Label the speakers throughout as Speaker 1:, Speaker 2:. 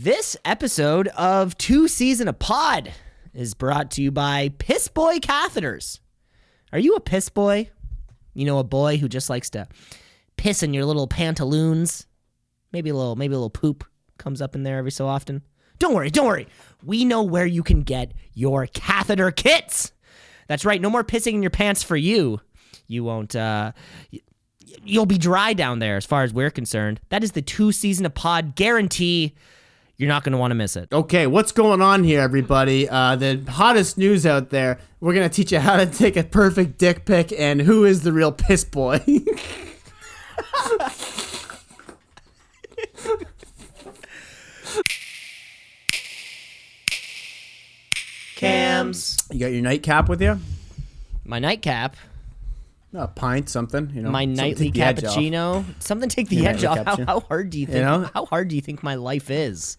Speaker 1: This episode of Two Cees in a Pod is brought to you by Piss Boy Catheters. Are you a piss boy? You know, a boy who just likes to piss in your little pantaloons. Maybe a little, maybe a little poop comes up in there every so often. Don't worry, don't worry. We know where you can get your catheter kits. That's right. No more pissing in your pants for you. You won't. Uh, you'll be dry down there, as far as we're concerned. That is the two Cees in a pod guarantee. You're not going to want to miss it.
Speaker 2: Okay, what's going on here, everybody? Uh, the hottest news out there. We're gonna teach you how to take a perfect dick pic and who is the real piss boy.
Speaker 1: Cams.
Speaker 2: you got your nightcap with you?
Speaker 1: My nightcap.
Speaker 2: A pint, something. You know,
Speaker 1: My nightly
Speaker 2: the
Speaker 1: cappuccino. Something take the
Speaker 2: Your
Speaker 1: edge off. How, how hard do you think?
Speaker 2: know?
Speaker 1: How hard do you think my life is?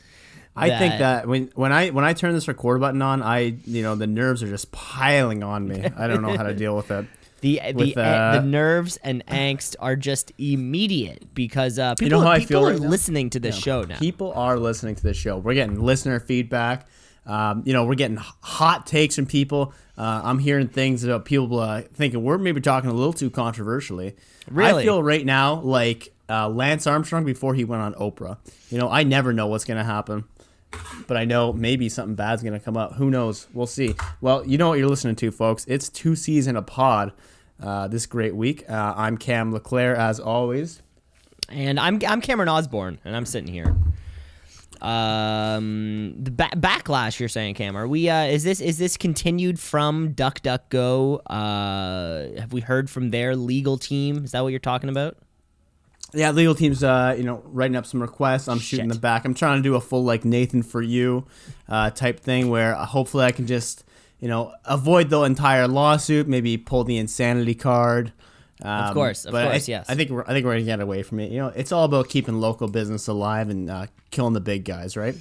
Speaker 2: I think
Speaker 1: that-
Speaker 2: when when I when I turn this record button on, I you know the nerves are just piling on me. I don't know how to deal with it.
Speaker 1: The the
Speaker 2: With,
Speaker 1: a-
Speaker 2: uh,
Speaker 1: the nerves and angst are just immediate because uh, people,
Speaker 2: know how I
Speaker 1: people
Speaker 2: feel
Speaker 1: are
Speaker 2: right now?
Speaker 1: listening to this show now.
Speaker 2: People are listening to this show. We're getting listener feedback. Um, you know, we're getting hot takes from people. Uh, I'm hearing things about people uh, thinking we're maybe talking a little too controversially.
Speaker 1: Really?
Speaker 2: I feel right now like uh, Lance Armstrong before he went on Oprah. You know, I never know what's going to happen, but I know maybe something bad's going to come up. Who knows? We'll see. Well, you know what you're listening to, folks. It's two Cees in a pod. Uh, this great week. Uh, I'm Cam Leclaire, as always.
Speaker 1: And I'm I'm Cameron Osborne, and I'm sitting here. Um, the ba- backlash you're saying, Cam? Are we? Uh, is this is this continued from DuckDuckGo? Uh, have we heard from their legal team? Is that what you're talking about?
Speaker 2: Yeah, legal team's uh, you know writing up some requests. I'm shooting
Speaker 1: Shit.
Speaker 2: the back. I'm trying to do a full like Nathan for you uh, type thing where uh, hopefully I can just you know avoid the entire lawsuit. Maybe pull the insanity card. Um,
Speaker 1: course, of
Speaker 2: but I-
Speaker 1: yes.
Speaker 2: I think we're, I think we're gonna get away from it. You know, it's all about keeping local business alive and uh, killing the big guys, right?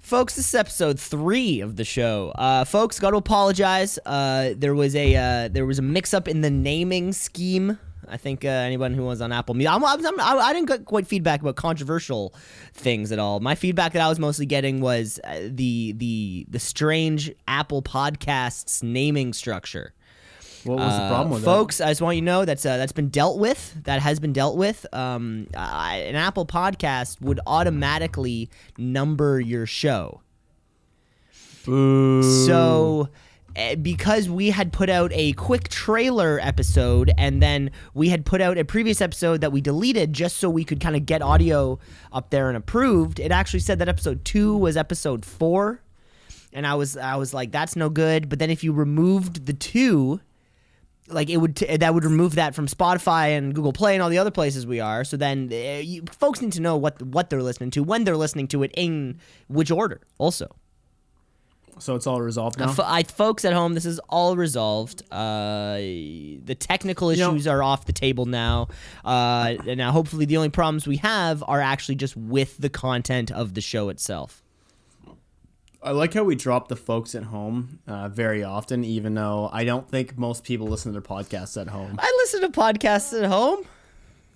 Speaker 1: Folks, this is episode three of the show. Uh, folks, got to apologize. Uh, there was a uh, there was a mix up in the naming scheme. I think uh, anyone who was on Apple Music, I'm, I'm, I'm, I didn't get quite feedback about controversial things at all. My feedback that I was mostly getting was uh, the the the strange Apple Podcasts naming structure.
Speaker 2: What was the
Speaker 1: Uh,
Speaker 2: problem with that?
Speaker 1: folks? I just want you to know that's uh, that's been dealt with. That has been dealt with. Um, an Apple Podcast would automatically number your show.
Speaker 2: Boo.
Speaker 1: So, eh, because we had put out a quick trailer episode and then we had put out a previous episode that we deleted just so we could kind of get audio up there and approved, it actually said that episode two was episode four. And I was I was like, that's no good. But then if you removed the two, like it would t- that would remove that from Spotify and Google Play and all the other places we are. So then uh, you, folks need to know what what they're listening to when they're listening to it in which order. Also,
Speaker 2: so it's all resolved now.
Speaker 1: F- I, folks at home, this is all resolved. Uh, the technical
Speaker 2: You know-
Speaker 1: issues are off the table now. Uh, and now, hopefully, the only problems we have are actually just with the content of the show itself.
Speaker 2: I like how we drop the folks at home uh, very often, even though I don't think most people listen to their podcasts at home.
Speaker 1: I listen to podcasts at home.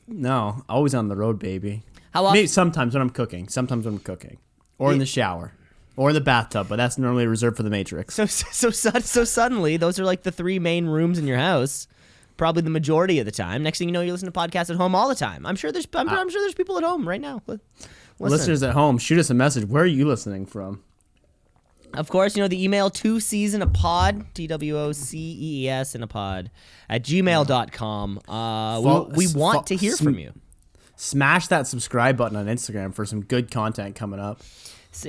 Speaker 2: No, always on the road, baby.
Speaker 1: How often?
Speaker 2: Maybe sometimes when I'm cooking, sometimes when I'm cooking, or in the shower, or in the bathtub, but that's normally reserved for the Matrix.
Speaker 1: So, so, so, so suddenly, those are like the three main rooms in your house. Probably the majority of the time. Next thing you know, you listen to podcasts at home all the time. I'm sure there's, I'm, I'm sure there's people at home right now. Listen.
Speaker 2: Listeners at home, shoot us a message. Where are you listening from?
Speaker 1: Of course, you know the email two season a pod, T W O C E E S in a pod at gmail.com. Uh,
Speaker 2: Fo-
Speaker 1: we, we want
Speaker 2: fo-
Speaker 1: to hear
Speaker 2: sm-
Speaker 1: from you.
Speaker 2: Smash that subscribe button on Instagram for some good content coming up.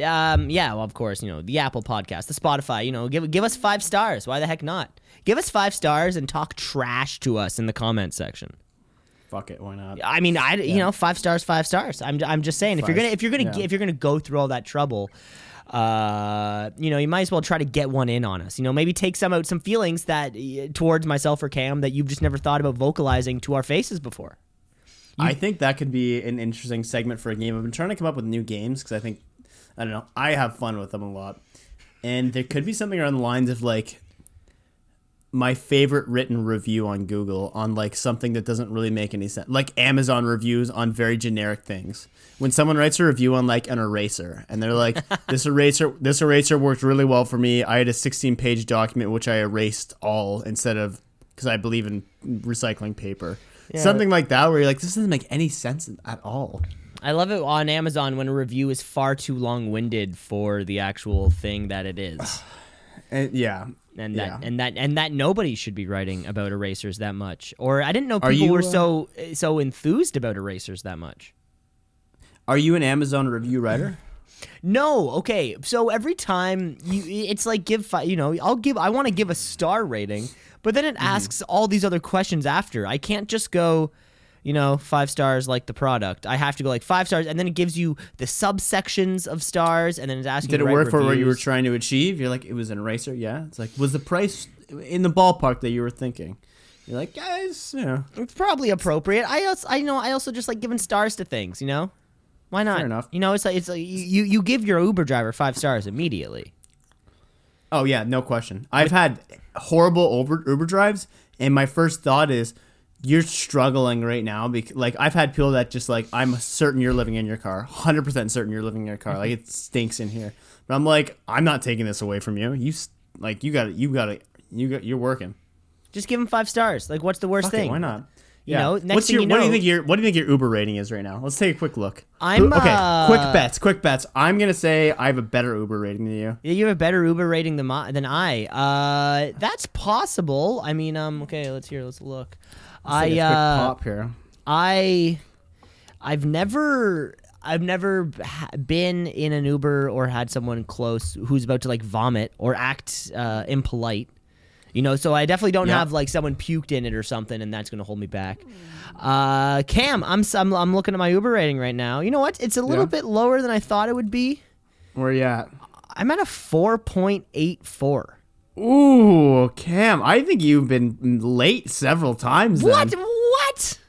Speaker 1: Um, yeah, well, of course, you know the Apple Podcast, the Spotify. You know, give give us five stars. Why the heck not? Give us five stars and talk trash to us in the comment section.
Speaker 2: Fuck it, why not?
Speaker 1: I mean, I you know five stars, five stars. I'm I'm just saying if you're gonna if you're gonna
Speaker 2: yeah.
Speaker 1: if you're gonna go through all that trouble, uh, you know, you might as well try to get one in on us. You know, maybe take some out some feelings that towards myself or Cam that you've just never thought about vocalizing to our faces before.
Speaker 2: I think that could be an interesting segment for a game. I've been trying to come up with new games because I think, I don't know, I have fun with them a lot. And there could be something around the lines of like, my favorite written review on Google on like something that doesn't really make any sense. Like Amazon reviews on very generic things. When someone writes a review on like an eraser and they're like this eraser this eraser worked really well for me. I had a 16-page document which I erased all instead of cuz I believe in recycling paper.
Speaker 1: Yeah.
Speaker 2: Something like that where you're like this doesn't make any sense at all.
Speaker 1: I love it on Amazon when a review is far too long-winded for the actual thing that it is.
Speaker 2: And yeah.
Speaker 1: and
Speaker 2: Yeah.
Speaker 1: that and that and that nobody should be writing about erasers that much. Or I didn't know people
Speaker 2: you,
Speaker 1: were
Speaker 2: uh,
Speaker 1: so so enthused about erasers that much.
Speaker 2: Are you an Amazon review writer?
Speaker 1: No, okay. So every time you, it's like give five. You know, I'll give. I want to give a star rating, but then it mm-hmm. asks all these other questions after. I can't just go, you know, five stars like the product. I have to go like five stars, and then it gives you the subsections of stars, and then it's asking.
Speaker 2: Did it work for what you were trying to achieve? You're like, it was an eraser, yeah. It's like, was the price in the ballpark that you were thinking? You're like, guys, you know,
Speaker 1: It's probably appropriate. I also, I know, I also just like giving stars to things. You know, why not?
Speaker 2: Fair enough.
Speaker 1: You know, it's like it's like you you give your Uber driver five stars immediately.
Speaker 2: oh yeah, no question. I've had horrible Uber Uber drives, and my first thought is, you're struggling right now. Because like I've had people that just like, I'm certain you're living in your car, hundred percent certain you're living in your car. Like it stinks in here, but I'm like, I'm not taking this away from you. You like, you got it. You got it. You got. You're working.
Speaker 1: Just give them five stars. Like, what's the worst
Speaker 2: Fuck it,
Speaker 1: thing?
Speaker 2: why not?
Speaker 1: You know, next
Speaker 2: What's your,
Speaker 1: you
Speaker 2: what do you think your what do you think your Uber rating is right now? Let's take a quick look.
Speaker 1: I'm,
Speaker 2: okay.
Speaker 1: uh,
Speaker 2: quick bets, quick bets. I'm gonna say I have a better Uber rating than you.
Speaker 1: Yeah, you have a better Uber rating than my, than I. Uh, that's possible. I mean, um, okay, let's hear. Let's look.
Speaker 2: Let's
Speaker 1: I
Speaker 2: a quick
Speaker 1: uh,
Speaker 2: pop here.
Speaker 1: I, I've never, I've never been in an Uber or had someone close who's about to like vomit or act uh, impolite. You know, so I definitely don't
Speaker 2: Yeah.
Speaker 1: have like someone puked in it or something, and that's gonna hold me back. Uh, Cam, I'm, I'm I'm looking at my Uber rating right now. You know what? It's a little
Speaker 2: Yeah.
Speaker 1: bit lower than I thought it would be.
Speaker 2: Where you at?
Speaker 1: I'm at a four point eight four.
Speaker 2: Ooh, Cam. I think you've been late several times. then.
Speaker 1: What? What?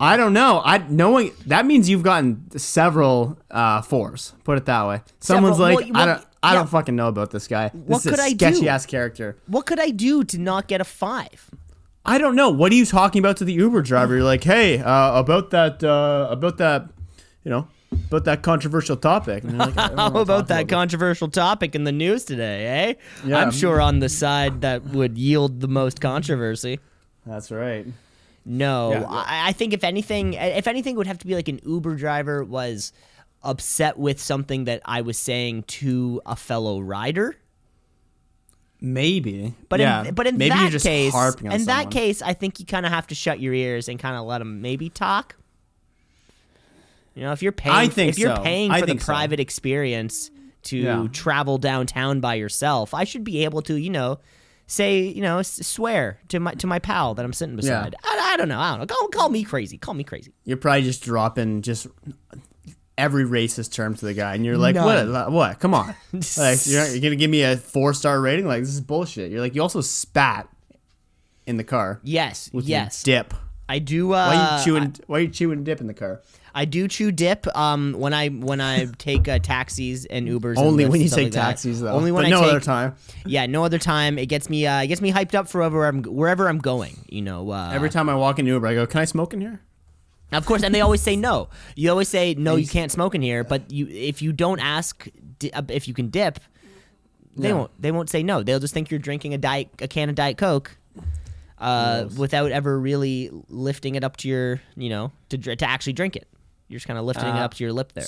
Speaker 2: I don't know. I knowing that means you've gotten several uh, fours. Put it that way. Someone's
Speaker 1: Several-
Speaker 2: like,
Speaker 1: what-
Speaker 2: I don't. I
Speaker 1: yeah.
Speaker 2: don't fucking know about this guy.
Speaker 1: What
Speaker 2: this is
Speaker 1: could
Speaker 2: a
Speaker 1: I do?
Speaker 2: sketchy ass character.
Speaker 1: What could I do to not get a five?
Speaker 2: I don't know. What are you talking about to the Uber driver? You're like, hey, uh, about that, uh, about that, you know, about that controversial topic. And like, I don't know
Speaker 1: How about that controversial topic in the news today, eh?
Speaker 2: Yeah.
Speaker 1: I'm sure on the side that would yield the most controversy.
Speaker 2: That's right.
Speaker 1: No,
Speaker 2: Yeah.
Speaker 1: I, I think if anything, if anything, it would have to be like an Uber driver was upset with something that I was saying to a fellow rider.
Speaker 2: Maybe,
Speaker 1: But
Speaker 2: yeah.
Speaker 1: in, but in
Speaker 2: maybe
Speaker 1: that case, in that
Speaker 2: someone.
Speaker 1: case, I think you kind of have to shut your ears and kind of let them maybe talk. You know, if you're paying,
Speaker 2: I think
Speaker 1: if you're
Speaker 2: so.
Speaker 1: paying for the
Speaker 2: think so.
Speaker 1: private experience to
Speaker 2: Yeah.
Speaker 1: travel downtown by yourself, I should be able to, you know, say, you know, swear to my to my pal that I'm sitting beside. I, I don't know. I don't know. Call, call me crazy. Call me crazy.
Speaker 2: you're probably just dropping just every racist term to the guy, and you're like,
Speaker 1: None.
Speaker 2: what? What? Come on, like you're, you're gonna give me a four star rating? Like this is bullshit. You're like, you also spat in the car
Speaker 1: Yes,
Speaker 2: with your
Speaker 1: yes,
Speaker 2: dip.
Speaker 1: I do. Uh,
Speaker 2: Why you chewing? why you chewing dip in the car?
Speaker 1: I do chew dip. Um, when I when I take uh, taxis and Ubers. and
Speaker 2: Only
Speaker 1: Lyfts
Speaker 2: when you
Speaker 1: stuff
Speaker 2: take
Speaker 1: like that.
Speaker 2: taxis, though.
Speaker 1: Only when
Speaker 2: but
Speaker 1: I
Speaker 2: no
Speaker 1: take.
Speaker 2: other time.
Speaker 1: Yeah, no other time. It gets me. Uh, it gets me hyped up for wherever I'm wherever I'm going. You know. Uh,
Speaker 2: Every time I walk in Uber, I go, "Can I smoke in here?"
Speaker 1: Of course, and they always say no. You always say no. You can't smoke in here. But you, if you don't ask di- uh, if you can dip, they
Speaker 2: Yeah.
Speaker 1: won't. They won't say no. They'll just think you're drinking a diet a can of diet coke. Uh,
Speaker 2: Gross.
Speaker 1: without ever really lifting it up to your, you know, to dr- to actually drink it, you're just kind of lifting it
Speaker 2: Uh,
Speaker 1: up to your lip there.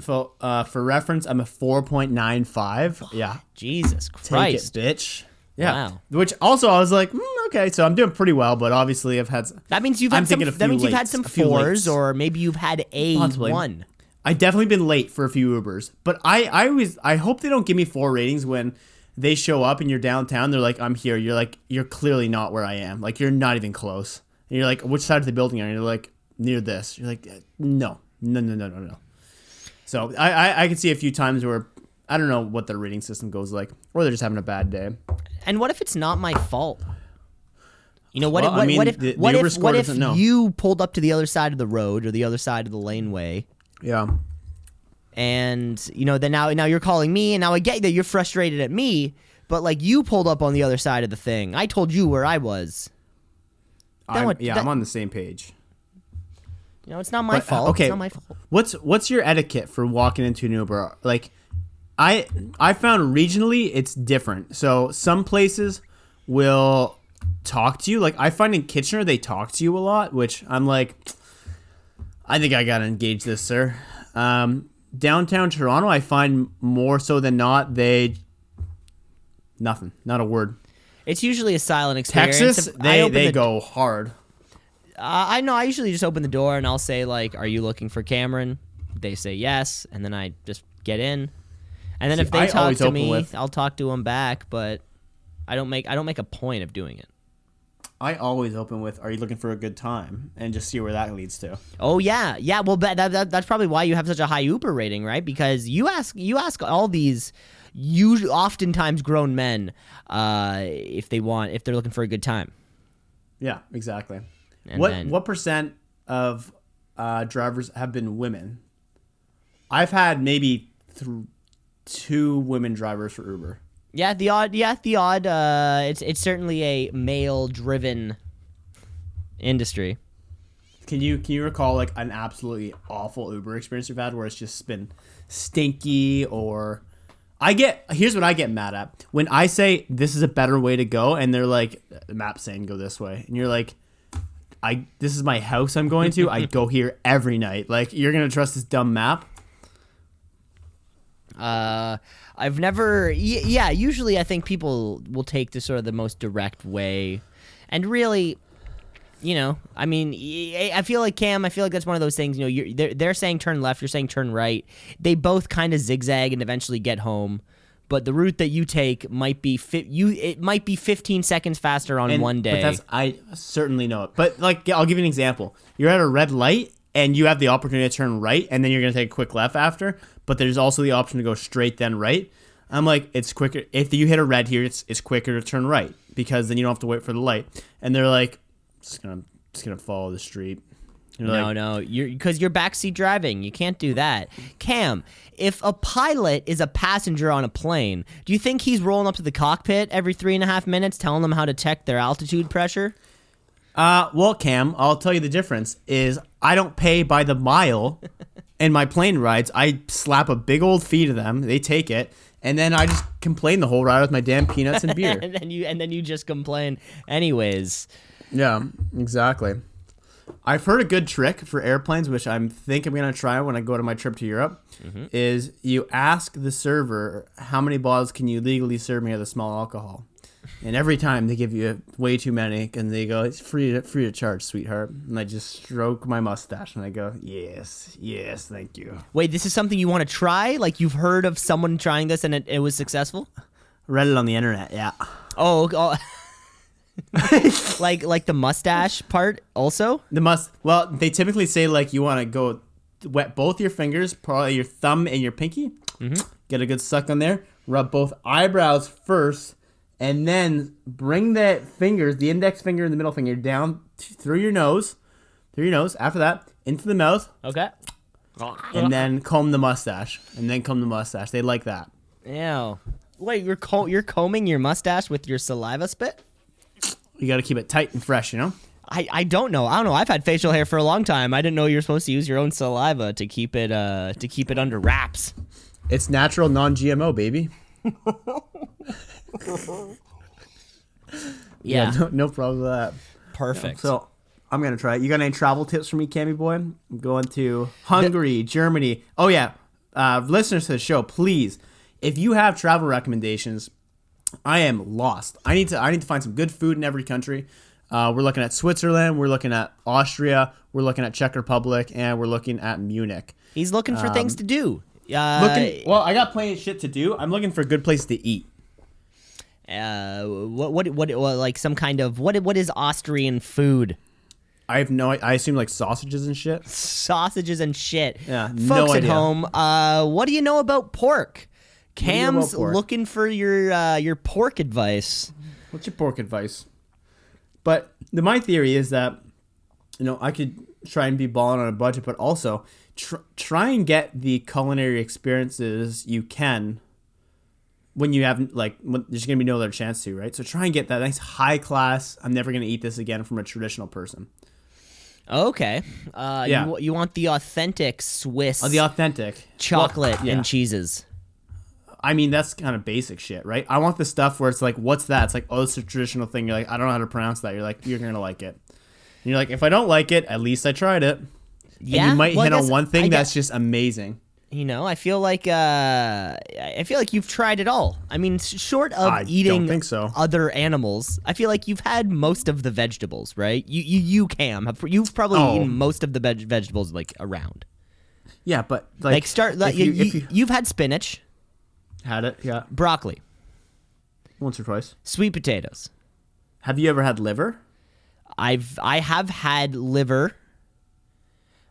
Speaker 2: For uh, for reference, I'm a four point nine five. Yeah,
Speaker 1: Jesus
Speaker 2: take
Speaker 1: Christ!
Speaker 2: it, bitch. Yeah.
Speaker 1: Wow.
Speaker 2: Which also I was like, mm, okay, so I'm doing pretty well, but obviously I've had.
Speaker 1: That means you've
Speaker 2: I'm
Speaker 1: had some. That means you've had some fours, or maybe you've had a
Speaker 2: Possibly.
Speaker 1: one.
Speaker 2: I definitely been late for a few Ubers, but I I always I hope they don't give me four ratings when they show up and you're downtown. They're like, I'm here. You're like, you're clearly not where I am. Like you're not even close. And you're like, which side of the building are you? You're like near this. You're like, no, no, no, no, no, no. So I I, I can see a few times where. I don't know what their rating system goes like, or they're just having a bad day.
Speaker 1: And what if it's not my fault? You know what?
Speaker 2: Well,
Speaker 1: if,
Speaker 2: I
Speaker 1: what,
Speaker 2: mean,
Speaker 1: what if
Speaker 2: the-
Speaker 1: what if what if you pulled up to the other side of the road or the other side of the laneway,
Speaker 2: Yeah.
Speaker 1: and you know then now now you're calling me, and now I get that you're frustrated at me, But like you pulled up on the other side of the thing. I told you where I was.
Speaker 2: I'm, yeah,
Speaker 1: that-
Speaker 2: I'm on the same page.
Speaker 1: You know, it's not my
Speaker 2: But, uh,
Speaker 1: fault.
Speaker 2: okay.
Speaker 1: It's not my fault.
Speaker 2: What's what's your etiquette for walking into an Uber? Like, I I found regionally it's different. So some places will talk to you. Like I find in Kitchener they talk to you a lot, which I'm like, I think I gotta engage this, sir. Um, downtown Toronto, I find more so than not they nothing, not a word.
Speaker 1: It's usually a silent experience.
Speaker 2: Texas,
Speaker 1: If
Speaker 2: they they
Speaker 1: the-
Speaker 2: go hard.
Speaker 1: Uh, I know. I usually just open the door and I'll say like, "Are you looking for Cameron?" They say yes, and then I just get in. And then
Speaker 2: See,
Speaker 1: if they
Speaker 2: I
Speaker 1: talk to me,
Speaker 2: with-
Speaker 1: I'll talk to them back. But I don't make I don't make a point of doing it.
Speaker 2: I always open with, "Are you looking for a good time?" and just see where that leads to.
Speaker 1: Oh yeah, yeah. Well, that, that, that that's probably why you have such a high Uber rating, right? Because you ask you ask all these, usually oftentimes grown men, uh, if they want if they're looking for a good time.
Speaker 2: Yeah, exactly.
Speaker 1: And
Speaker 2: what
Speaker 1: then-
Speaker 2: what percent of uh, drivers have been women? I've had maybe th- two women drivers for Uber.
Speaker 1: Yeah, the odd. Yeah, the odd. Uh, it's it's certainly a male driven industry.
Speaker 2: Can you can you recall like an absolutely awful Uber experience you've had where it's just been stinky or I get here's what I get mad at when I say this is a better way to go and they're like the map saying go this way and you're like I this is my house I'm going to I go here every night like you're gonna trust this dumb map
Speaker 1: Uh, I've never. Y- yeah, usually I think people will take the sort of the most direct way, and really, you know, I mean, I feel like Cam. I feel like that's one of those things. You know, you're they're, they're saying turn left, you're saying turn right. They both kind of zigzag and eventually get home. But the route that you take might be fi- you. It might be 15 seconds faster on
Speaker 2: And-
Speaker 1: one day.
Speaker 2: But that's I certainly know it. But like I'll give you an example. You're at a red light and you have the opportunity to turn right and then you're gonna take a quick left after, but there's also the option to go straight then right. I'm like, it's quicker if you hit a red here, it's it's quicker to turn right because then you don't have to wait for the light. And they're like, just gonna just gonna follow the street. You're
Speaker 1: No,
Speaker 2: like,
Speaker 1: no, you're because you're backseat driving. You can't do that. Cam, if a pilot is a passenger on a plane, do you think he's rolling up to the cockpit every three and a half minutes, telling them how to check their altitude pressure?
Speaker 2: Uh, well, Cam, I'll tell you the difference is I don't pay by the mile in my plane rides. I slap a big old fee to them. They take it, and then I just complain the whole ride with my damn peanuts and beer.
Speaker 1: and then you and then you just complain, anyways.
Speaker 2: yeah, exactly. I've heard a good trick for airplanes, which I'm think I'm gonna try when I go to my trip to Europe. Mm-hmm. Is you ask the server how many bottles can you legally serve me of the small alcohol, and every time they give you way too many, and they go, "It's free to free to charge, sweetheart." And I just stroke my mustache and I go, "Yes, yes, thank you."
Speaker 1: Wait, this is something you want to try? Like you've heard of someone trying this and it, it was successful?
Speaker 2: Read it on the internet. Yeah.
Speaker 1: Oh, oh. like like the mustache part also?
Speaker 2: The must. Well, they typically say like you want to go wet both your fingers, probably your thumb and your pinky. mm-hmm. Get a good suck on there. Rub both eyebrows first, and then bring the fingers, the index finger and the middle finger, down t- through your nose, through your nose. After that, into the mouth,
Speaker 1: Okay.
Speaker 2: and then comb the mustache, and then comb the mustache. They like that.
Speaker 1: Ew. Wait, you're co- you're combing your mustache with your saliva spit?
Speaker 2: You got to keep it tight and fresh, you know.
Speaker 1: I, I don't know. I don't know. I've had facial hair for a long time. I didn't know you're supposed to use your own saliva to keep it uh to keep it under wraps.
Speaker 2: It's natural, non-GMO, baby.
Speaker 1: Yeah.
Speaker 2: no, no problem with that.
Speaker 1: Perfect.
Speaker 2: So I'm gonna try it. You got any travel tips for me, Cammy boy? I'm going to Hungary, Germany. Oh yeah, uh, listeners to the show, please, if you have travel recommendations, I am lost. I need to I need to find some good food in every country. Uh, we're looking at Switzerland, we're looking at Austria, we're looking at Czech Republic, and we're looking at Munich.
Speaker 1: He's looking for things to do. Uh,
Speaker 2: Um, Looking, well, I got plenty of shit to do. I'm looking for a good place to eat.
Speaker 1: Uh, what, what what what like some kind of what what is Austrian food?
Speaker 2: I have no. I assume like sausages and shit.
Speaker 1: Sausages and shit.
Speaker 2: Yeah,
Speaker 1: Folks
Speaker 2: no
Speaker 1: at
Speaker 2: idea.
Speaker 1: home, uh, what do you know about pork?
Speaker 2: do you know
Speaker 1: Cam's
Speaker 2: about pork?
Speaker 1: looking for your uh, your pork advice.
Speaker 2: What's your pork advice? But the, my theory is that, you know, I could try and be balling on a budget, but also tr- try and get the culinary experiences you can when you have like when, there's gonna be no other chance to, right? So try and get that nice high class. I'm never gonna eat this again from a traditional person.
Speaker 1: Okay. Uh,
Speaker 2: Yeah.
Speaker 1: You, you want the authentic Swiss
Speaker 2: Oh, the authentic
Speaker 1: chocolate
Speaker 2: Well, yeah.
Speaker 1: and cheeses.
Speaker 2: I mean, that's kind of basic shit, right? I want the stuff where it's like, what's that? It's like, oh, it's a traditional thing. You're like, I don't know how to pronounce that. You're like, you're gonna like it. And you're like, if I don't like it, at least I tried it.
Speaker 1: Yeah.
Speaker 2: And you might
Speaker 1: Well,
Speaker 2: hit on one thing
Speaker 1: I
Speaker 2: that's just amazing.
Speaker 1: You know, I feel like uh, I feel like you've tried it all. I mean, short of
Speaker 2: I
Speaker 1: eating
Speaker 2: so.
Speaker 1: other animals, I feel like you've had most of the vegetables, right? You you you Cam, have, you've probably
Speaker 2: Oh.
Speaker 1: eaten most of the veg- vegetables like around.
Speaker 2: Yeah, but like,
Speaker 1: Like, start like
Speaker 2: you,
Speaker 1: you
Speaker 2: you,
Speaker 1: have had spinach,
Speaker 2: had it, yeah,
Speaker 1: broccoli,
Speaker 2: once or twice.
Speaker 1: sweet potatoes.
Speaker 2: Have you ever had liver?
Speaker 1: I've I have had liver.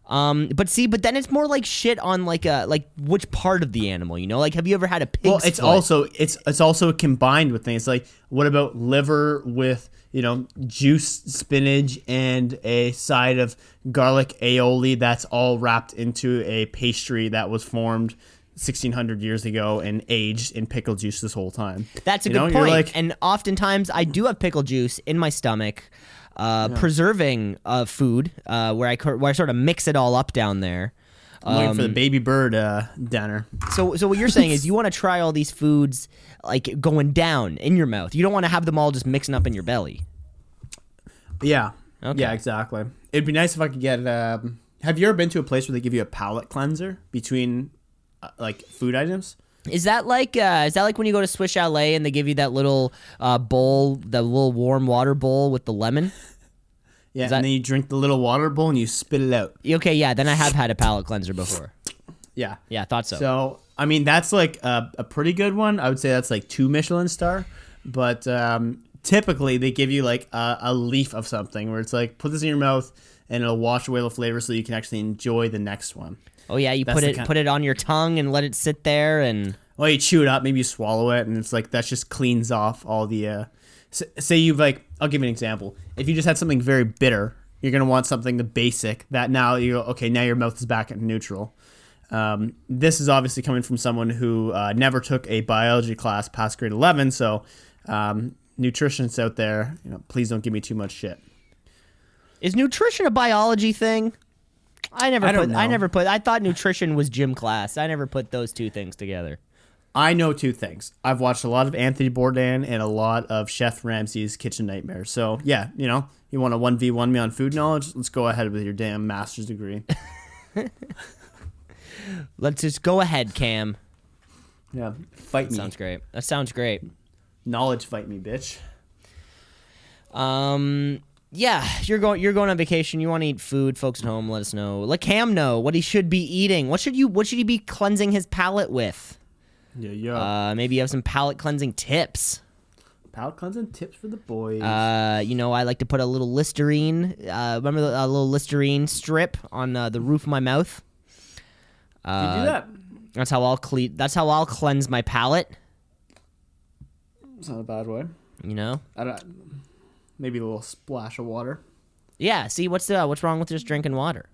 Speaker 1: Um, but see, but then it's more like shit on like a like which part of the animal, you know? Like, have you ever had a pig?
Speaker 2: Well, it's
Speaker 1: foot?
Speaker 2: also it's it's also combined with things like what about liver with you know juice spinach and a side of garlic aioli that's all wrapped into a pastry that was formed 1600 years ago and aged in pickle juice this whole time.
Speaker 1: That's a
Speaker 2: You
Speaker 1: good
Speaker 2: know,
Speaker 1: point.
Speaker 2: like-
Speaker 1: and oftentimes I do have pickle juice in my stomach, uh, preserving uh, food, uh, where I where I sort of mix it all up down there.
Speaker 2: I'm looking for the
Speaker 1: Um,
Speaker 2: baby bird uh, dinner.
Speaker 1: So, so what you're saying is you want to try all these foods like going down in your mouth. You don't want to have them all just mixing up in your belly.
Speaker 2: Yeah.
Speaker 1: Okay.
Speaker 2: Yeah, exactly. It'd be nice if I could get. Um, have you ever been to a place where they give you a palate cleanser between uh, like food items?
Speaker 1: Is that like uh, is that like when you go to Swiss Chalet and they give you that little uh, bowl, the little warm water bowl with the lemon?
Speaker 2: Yeah,
Speaker 1: that-
Speaker 2: and then you drink the little water bowl and you spit it out.
Speaker 1: Okay, yeah. Then I have had a palate cleanser before.
Speaker 2: Yeah.
Speaker 1: Yeah, I thought so.
Speaker 2: So I mean, that's like a, a pretty good one. I would say that's like two Michelin star, but um, typically they give you like a, a leaf of something where it's like put this in your mouth and it'll wash away the flavor so you can actually enjoy the next one.
Speaker 1: Oh yeah, you
Speaker 2: That's
Speaker 1: put it
Speaker 2: kind-
Speaker 1: put it on your tongue and let it sit there and.
Speaker 2: Well, you chew it up, maybe you swallow it, and it's like that just cleans off all the. Uh, s- say you've like, I'll give you an example. If you just had something very bitter, you're gonna want something the basic that now you go, okay, now your mouth is back at neutral. Um, this is obviously coming from someone who uh, never took a biology class past grade 11, so um, nutritionists out there, you know, please don't give me too much shit.
Speaker 1: Is nutrition a biology thing? I never
Speaker 2: I
Speaker 1: put I never put I thought nutrition was gym class. I never put those two things together.
Speaker 2: I know two things. I've watched a lot of Anthony Bourdain and a lot of Chef Ramsay's Kitchen Nightmares. So yeah, you know, you want a one v one me on food knowledge? Let's go ahead with your damn master's degree.
Speaker 1: Let's just go ahead, Cam.
Speaker 2: yeah, fight me.
Speaker 1: Sounds great. That sounds great.
Speaker 2: Knowledge fight me, bitch.
Speaker 1: Um yeah, you're going you're going on vacation, you want to eat food, folks at home, let us know. Let Cam know what he should be eating. What should you what should he be cleansing his palate with?
Speaker 2: Yeah, yeah.
Speaker 1: Uh maybe you have some palate cleansing tips.
Speaker 2: Palate cleansing tips for the boys.
Speaker 1: Uh, you know, I like to put a little Listerine. Uh, remember the a little Listerine strip on uh, the roof of my mouth.
Speaker 2: Uh, you
Speaker 1: Uh,
Speaker 2: do that.
Speaker 1: That's how I'll cle- That's how I'll cleanse my palate.
Speaker 2: It's not a bad way.
Speaker 1: You know.
Speaker 2: I don't. Maybe a little splash of water.
Speaker 1: Yeah. See, what's the what's wrong with just drinking water?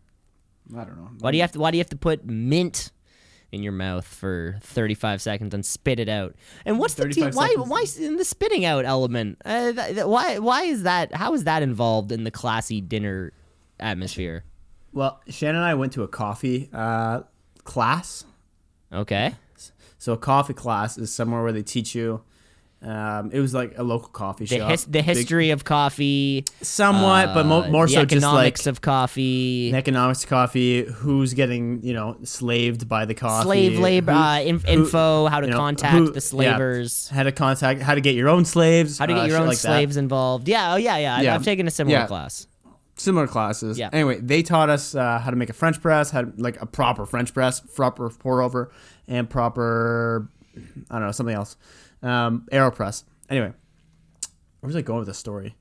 Speaker 2: I don't know.
Speaker 1: Why do you have to Why do you have to put mint in your mouth for thirty five seconds and spit it out? And what's the te- why why in the spitting out element? Uh, th- th- why why is that? How is that involved in the classy dinner atmosphere?
Speaker 2: Well, Shannon and I went to a coffee uh, class.
Speaker 1: Okay.
Speaker 2: So a coffee class is somewhere where they teach you. Um, it was like a local coffee
Speaker 1: The,
Speaker 2: shop.
Speaker 1: his- the
Speaker 2: Big-
Speaker 1: history of coffee.
Speaker 2: somewhat, but mo-
Speaker 1: uh,
Speaker 2: more so just like
Speaker 1: economics of coffee,
Speaker 2: the economics of coffee. Who's getting you know slaved by the coffee?
Speaker 1: slave labor,
Speaker 2: who-
Speaker 1: uh, inf- info, how to
Speaker 2: you know,
Speaker 1: contact
Speaker 2: who-
Speaker 1: the
Speaker 2: yeah,
Speaker 1: slavers,
Speaker 2: how to contact, how to get your own slaves,
Speaker 1: how to get
Speaker 2: uh,
Speaker 1: your own
Speaker 2: like that.
Speaker 1: slaves involved. Yeah, oh yeah, yeah.
Speaker 2: Yeah.
Speaker 1: I've taken a similar
Speaker 2: Yeah.
Speaker 1: class.
Speaker 2: Similar classes.
Speaker 1: Yeah.
Speaker 2: Anyway, they taught us uh, how to make a French press, how to, like a proper French press, proper pour over, and proper I don't know something else, um, Aeropress. Anyway, where was I going with this story?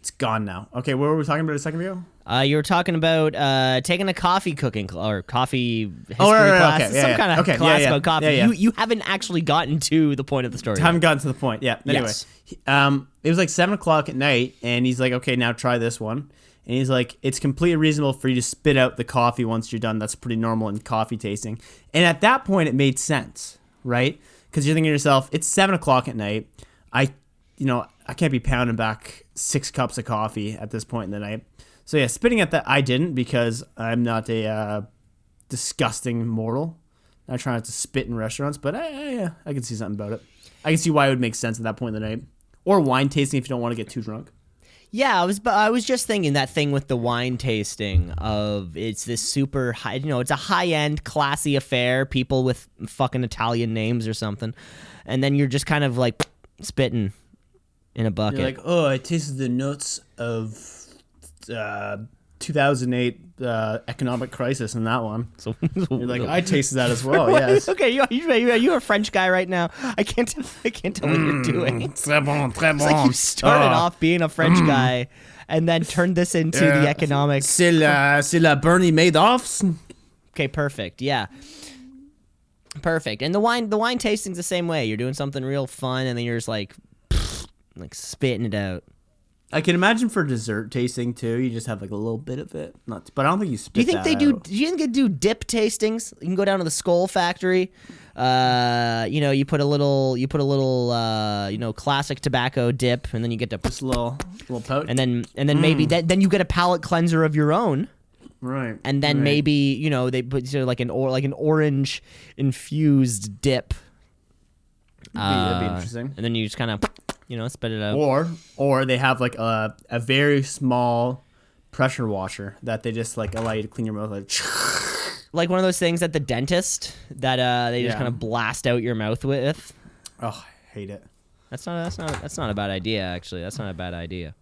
Speaker 2: It's gone now. Okay, what were we talking about a second ago?
Speaker 1: Uh, you were talking about uh, taking a coffee cooking cl- or coffee history
Speaker 2: Oh, right, right,
Speaker 1: class,
Speaker 2: okay, yeah,
Speaker 1: some
Speaker 2: yeah.
Speaker 1: kind of
Speaker 2: Okay,
Speaker 1: class
Speaker 2: yeah.
Speaker 1: about coffee. You you haven't actually gotten to the point of the story.
Speaker 2: haven't
Speaker 1: yet.
Speaker 2: gotten to the point. Yeah. Anyway,
Speaker 1: Yes.
Speaker 2: he- um, it was like seven o'clock at night, and he's like, "Okay, now try this one." And he's like, "It's completely reasonable for you to spit out the coffee once you're done. That's pretty normal in coffee tasting." And at that point, it made sense, right? Because you're thinking to yourself, it's seven o'clock at night. I, you know, I can't be pounding back six cups of coffee at this point in the night. So yeah, spitting at that, I didn't because I'm not a uh, disgusting mortal. I try not to spit in restaurants, but I, I, yeah, I can see something about it. I can see why it would make sense at that point in the night. Or wine tasting if you don't want to get too drunk.
Speaker 1: Yeah, I was but I was just thinking that thing with the wine tasting of it's this super high, you know, it's a high-end classy affair, people with fucking Italian names or something. And then you're just kind of like spitting in a bucket.
Speaker 2: You're like, oh, I tasted the notes of uh, 2008 uh, economic crisis in that one.
Speaker 1: so,
Speaker 2: You're like, I tasted that as well. yes.
Speaker 1: okay, you you you you're a French guy right now. I can't tell, I can't tell what you're doing.
Speaker 2: Très bon, très
Speaker 1: It's like you started
Speaker 2: Ah.
Speaker 1: off being a French guy and then turned this into the economic
Speaker 2: C'est la, c'est la Bernie Madoff's.
Speaker 1: Okay, perfect. Yeah. Perfect. And the wine the wine tasting's the same way. You're doing something real fun and then you're just like like spitting it out.
Speaker 2: I can imagine for dessert tasting too. You just have like a little bit of it, not. But I don't think you spit.
Speaker 1: Do you think they do
Speaker 2: out.
Speaker 1: do you think they do dip tastings? You can go down to the Skull Factory. Uh, you know, you put a little you put a little uh, you know, classic tobacco dip and then you get to
Speaker 2: Just a little, little pout.
Speaker 1: and then and then maybe that, then you get a palate cleanser of your own.
Speaker 2: right.
Speaker 1: and then
Speaker 2: right.
Speaker 1: maybe you know they put sort of like an or like an orange infused dip.
Speaker 2: That'd be- that'd be
Speaker 1: Uh,
Speaker 2: interesting.
Speaker 1: And then you just kind of you know spit it out.
Speaker 2: Or or they have like a a very small pressure washer that they just like allow you to clean your mouth like.
Speaker 1: like one of those things at the dentist that uh, they just
Speaker 2: Yeah.
Speaker 1: kind of blast out your mouth with.
Speaker 2: Oh, I hate it.
Speaker 1: That's not that's not that's not a bad idea actually. That's not a bad idea.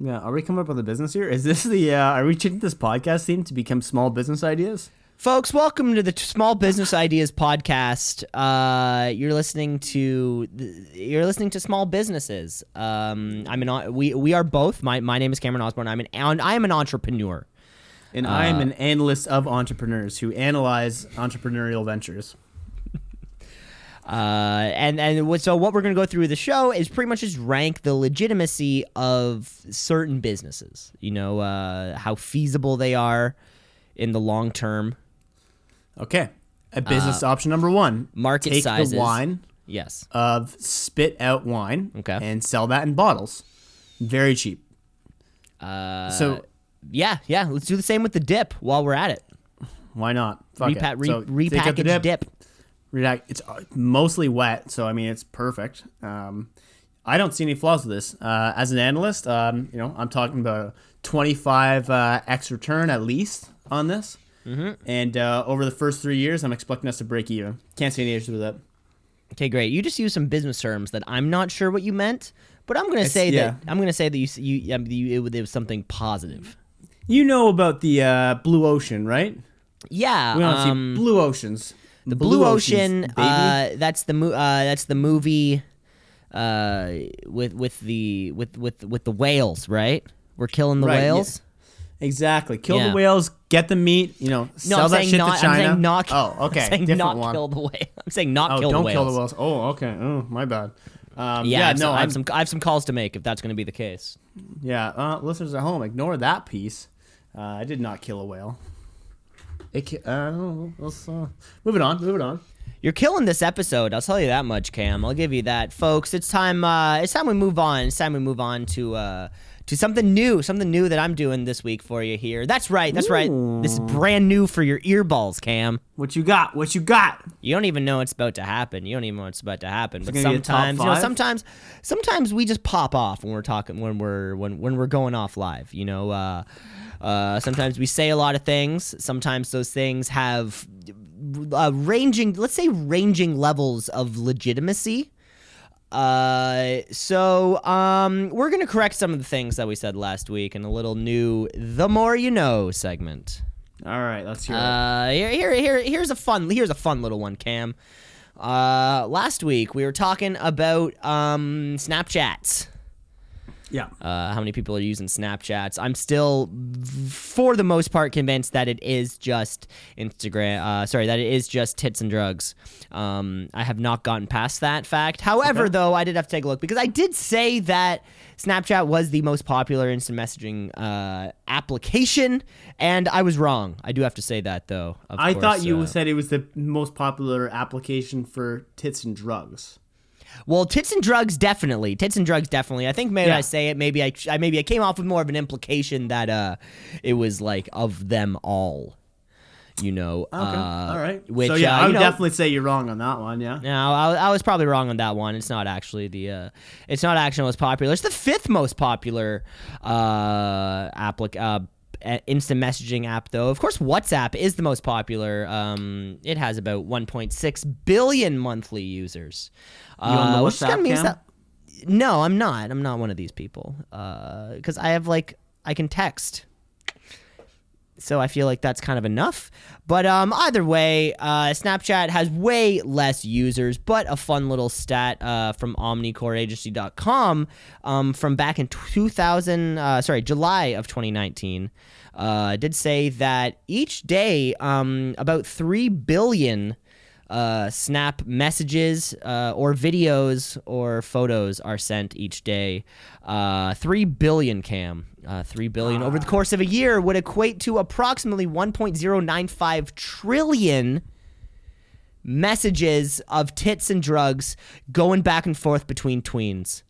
Speaker 2: Yeah, are we coming up with a business here? Is this the? Uh, are we changing this podcast theme to become small business ideas?
Speaker 1: Folks, welcome to the Small Business Ideas podcast. Uh, you're listening to you're listening to small businesses. Um, I'm an we we are both. My my name is Cameron Osborne. I'm an I am an entrepreneur.
Speaker 2: And I am
Speaker 1: Uh,
Speaker 2: an analyst of entrepreneurs who analyze entrepreneurial ventures.
Speaker 1: Uh, and and so what we're going to go through with the show is pretty much just rank the legitimacy of certain businesses. You know, uh, how feasible they are in the long term.
Speaker 2: Okay, a business option number one:
Speaker 1: Uh, market
Speaker 2: take
Speaker 1: sizes.
Speaker 2: the wine
Speaker 1: Yes.
Speaker 2: of spit out wine,
Speaker 1: Okay.
Speaker 2: and sell that in bottles, very cheap.
Speaker 1: Uh,
Speaker 2: So
Speaker 1: yeah, yeah. Let's do the same with the dip while we're at it.
Speaker 2: why not? Fuck it.
Speaker 1: Repa- re-
Speaker 2: So take out the
Speaker 1: repackaged dip.
Speaker 2: Redact. It's uh, mostly wet, so I mean it's perfect. Um, I don't see any flaws with this. Uh, as an analyst, um, you know, I'm talking about a 25 uh, x return at least on this. Mm-hmm. And uh, over the first three years, I'm expecting us to break even. Can't see any issues with that.
Speaker 1: Okay, great. You just used some business terms that I'm not sure what you meant, but I'm gonna say
Speaker 2: yeah.
Speaker 1: that I'm gonna say that you you, you it, was- it was something positive.
Speaker 2: You know about the uh, blue ocean, right?
Speaker 1: Yeah.
Speaker 2: We don't
Speaker 1: um,
Speaker 2: see blue oceans.
Speaker 1: The Blue, Ocean. uh, that's the mo- uh, that's the movie uh, with with the with with with the whales, right? We're killing the
Speaker 2: Right, yeah.
Speaker 1: Whales.
Speaker 2: exactly. Kill
Speaker 1: Yeah.
Speaker 2: the whales, get the meat. You know,
Speaker 1: No,
Speaker 2: sell
Speaker 1: I'm
Speaker 2: that
Speaker 1: saying
Speaker 2: shit
Speaker 1: not.
Speaker 2: to China.
Speaker 1: I'm saying not.
Speaker 2: Oh, okay.
Speaker 1: I'm saying
Speaker 2: Different
Speaker 1: not
Speaker 2: one.
Speaker 1: kill the whale. I'm saying not
Speaker 2: Oh,
Speaker 1: kill
Speaker 2: don't
Speaker 1: the whales.
Speaker 2: kill the whales. Oh, okay. Oh, my bad. Um,
Speaker 1: Yeah,
Speaker 2: yeah,
Speaker 1: I have,
Speaker 2: no,
Speaker 1: some, I have some. I have some calls to make if that's going to be the case.
Speaker 2: yeah. Uh, listeners at home, ignore that piece. Uh, I did not kill a whale. It, uh, let's uh, move it on. Move it on.
Speaker 1: You're killing this episode. I'll tell you that much, Cam. I'll give you that, folks. It's time. Uh, it's time we move on. It's time we move on to uh, to something new. Something new that I'm doing this week for you here. That's right. That's right. This is brand new for your earballs, Cam.
Speaker 2: What you got? What you got?
Speaker 1: You don't even know it's about to happen. You don't even know it's about to happen. But
Speaker 2: a top
Speaker 1: sometimes, you know, sometimes, sometimes we just pop off when we're talking when we're when when we're going off live. You know, uh, uh, sometimes we say a lot of things. Sometimes those things have uh, ranging, let's say, ranging levels of legitimacy. Uh, so um, we're gonna correct some of the things that we said last week in a little new "The More You Know" segment.
Speaker 2: All right, let's hear it.
Speaker 1: Uh, here, here, here, here's a fun, here's a fun little one, Cam. Uh, last week we were talking about um Snapchats.
Speaker 2: Yeah.
Speaker 1: uh, how many people are using Snapchats. I'm still, for the most part, convinced that it is just Instagram. Uh, sorry, that it is just tits and drugs. Um, I have not gotten past that fact. However,
Speaker 2: Okay.
Speaker 1: though, I did have to take a look because I did say that Snapchat was the most popular instant messaging uh, application, and I was wrong. I do have to say that, though. Of
Speaker 2: I
Speaker 1: course,
Speaker 2: thought you
Speaker 1: uh,
Speaker 2: said it was the most popular application for tits and drugs.
Speaker 1: Well, tits and drugs definitely. Tits and drugs definitely. I think maybe
Speaker 2: Yeah.
Speaker 1: I say it. Maybe I, I maybe I came off with more of an implication that uh, it was like of them all. You know.
Speaker 2: Okay.
Speaker 1: Uh,
Speaker 2: All right.
Speaker 1: Which
Speaker 2: so yeah,
Speaker 1: uh,
Speaker 2: I would
Speaker 1: know,
Speaker 2: definitely say you're wrong on that one. Yeah.
Speaker 1: No, I, I was probably wrong on that one. It's not actually the. Uh, it's not actually the most popular. It's the fifth most popular uh, applic- uh, instant messaging app, though. Of course, WhatsApp is the most popular. Um, it has about 1.6 billion monthly users.
Speaker 2: on the
Speaker 1: uh, which
Speaker 2: WhatsApp
Speaker 1: kinda means that. No, I'm not. I'm not one of these people. Because I have like I can text so I feel like that's kind of enough. But um, either way, uh, Snapchat has way less users, but a fun little stat uh, from OmniCoreAgency.com um, from back in 2000, uh, sorry, July of 2019, uh, did say that each day um, about 3 billion uh, snap messages uh, or videos or photos are sent each day. Uh, 3 billion cam. Uh, 3 billion over the course of a year would equate to approximately 1.095 trillion messages of tits and drugs going back and forth between tweens.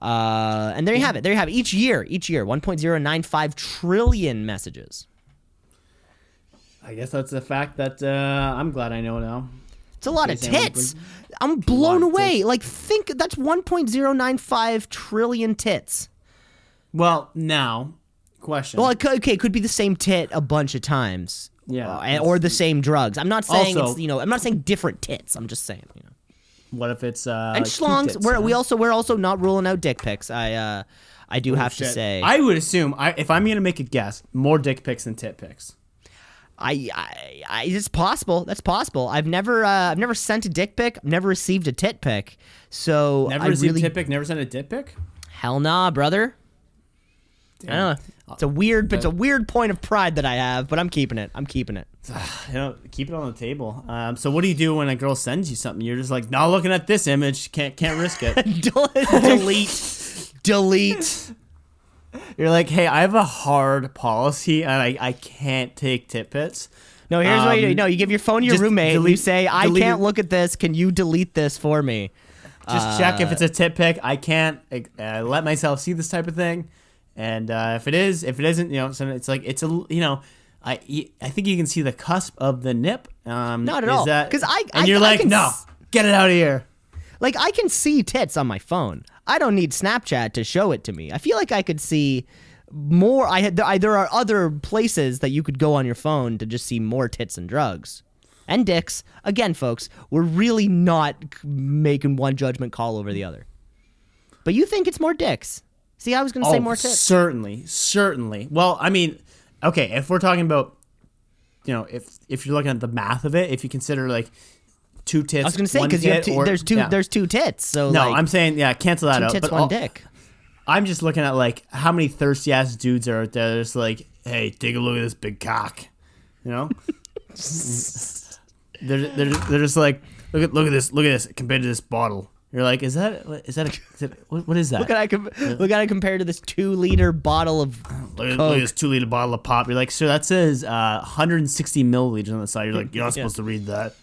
Speaker 1: Uh, and there you have it. There you have it. Each year, each year, 1.095 trillion messages.
Speaker 2: I guess that's a fact that uh, I'm glad I know now.
Speaker 1: It's a lot of tits. I'm blown away.
Speaker 2: tits.
Speaker 1: Like, think that's 1.095 trillion tits.
Speaker 2: Well, now, question.
Speaker 1: Well, okay, it could be the same tit a bunch of times.
Speaker 2: Yeah,
Speaker 1: Uh, or the same drugs. I'm not saying
Speaker 2: Also-
Speaker 1: it's you know. I'm not saying different tits. I'm just saying you know.
Speaker 2: what if it's uh,
Speaker 1: And schlongs.
Speaker 2: tits,
Speaker 1: We're,
Speaker 2: you
Speaker 1: we also we're also not ruling out dick pics. I uh, I do have to say.
Speaker 2: I would assume I, if I'm gonna make a guess, more dick pics than tit pics.
Speaker 1: I, I, I it's possible. That's possible. I've never, uh, I've never sent a dick pic. I've never received a tit pic. So
Speaker 2: Never
Speaker 1: I
Speaker 2: received
Speaker 1: really,
Speaker 2: a tit pic. Never sent a dick pic.
Speaker 1: hell nah, brother. I don't know. It's a weird, it's a weird point of pride that I have, but I'm keeping it. I'm keeping it.
Speaker 2: You know, keep it on the table. Um, so what do you do when a girl sends you something? You're just like, not looking at this image. Can't can't risk it.
Speaker 1: delete, delete.
Speaker 2: You're like, hey, I have a hard policy and I, I can't take tit pics.
Speaker 1: No, here's what you do.
Speaker 2: Um,
Speaker 1: No, you give your phone to your roommate. and you say, "I
Speaker 2: delete
Speaker 1: can't look at this. Can you delete this for me?"
Speaker 2: Just check if it's a tit pic. I can't uh, let myself see this type of thing. And uh, if it is, if it isn't, you know, so it's like it's a, you know, I I think you can see the cusp of the nip. Um,
Speaker 1: Not at
Speaker 2: is
Speaker 1: all. 'Cause I-
Speaker 2: and
Speaker 1: I-
Speaker 2: you're
Speaker 1: I
Speaker 2: like, no,
Speaker 1: s-
Speaker 2: get it out of here.
Speaker 1: Like I can see tits on my phone. I don't need Snapchat to show it to me. I feel like I could see more. I had I, there are other places that you could go on your phone to just see more tits and drugs and dicks. Again, folks, we're really not making one judgment call over the other. But you think it's more dicks? See, I was gonna say oh, more tits.
Speaker 2: Oh, certainly, certainly. Well, I mean, okay, if we're talking about, you know, if if you're looking at the math of it, if you consider like two tits,
Speaker 1: I was gonna say because you have two,
Speaker 2: or-
Speaker 1: there's two
Speaker 2: yeah.
Speaker 1: there's two tits. So
Speaker 2: No,
Speaker 1: like,
Speaker 2: I'm saying yeah, cancel that
Speaker 1: two
Speaker 2: out.
Speaker 1: tits,
Speaker 2: but
Speaker 1: one
Speaker 2: all-
Speaker 1: dick.
Speaker 2: I'm just looking at like how many thirsty ass dudes are out there. Just like, hey, take a look at this big cock. You know, they're, they're they're just like, look at look at this, look at this compared to this bottle. You're like, is that is that a is it, what, what is that?
Speaker 1: Look at I com- look at it compared to this two liter bottle of
Speaker 2: Look at, look at this two liter bottle of pop. You're like, sir, that says uh, 160 milliliters on the side. You're like, you're not supposed to read that.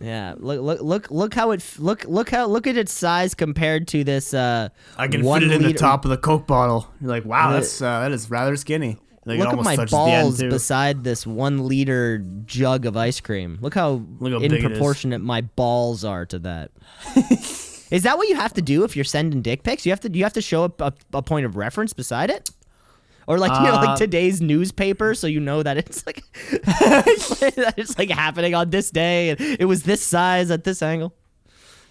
Speaker 1: Yeah, look, look, look, look how it look, look how look at its size compared to this. Uh,
Speaker 2: I can
Speaker 1: one
Speaker 2: fit it in the top of the Coke bottle. You're like, wow, that's uh, that is rather skinny. Like,
Speaker 1: Look at my
Speaker 2: touches the end,
Speaker 1: balls beside this one liter jug of ice cream. Look how,
Speaker 2: Look how
Speaker 1: in proportionate my balls are to that. is that what you have to do if you're sending dick pics? You have to you have to show a, a, a point of reference beside it, or like you know
Speaker 2: Uh,
Speaker 1: like today's newspaper, so you know that it's like that it's like happening on this day and it was this size at this angle.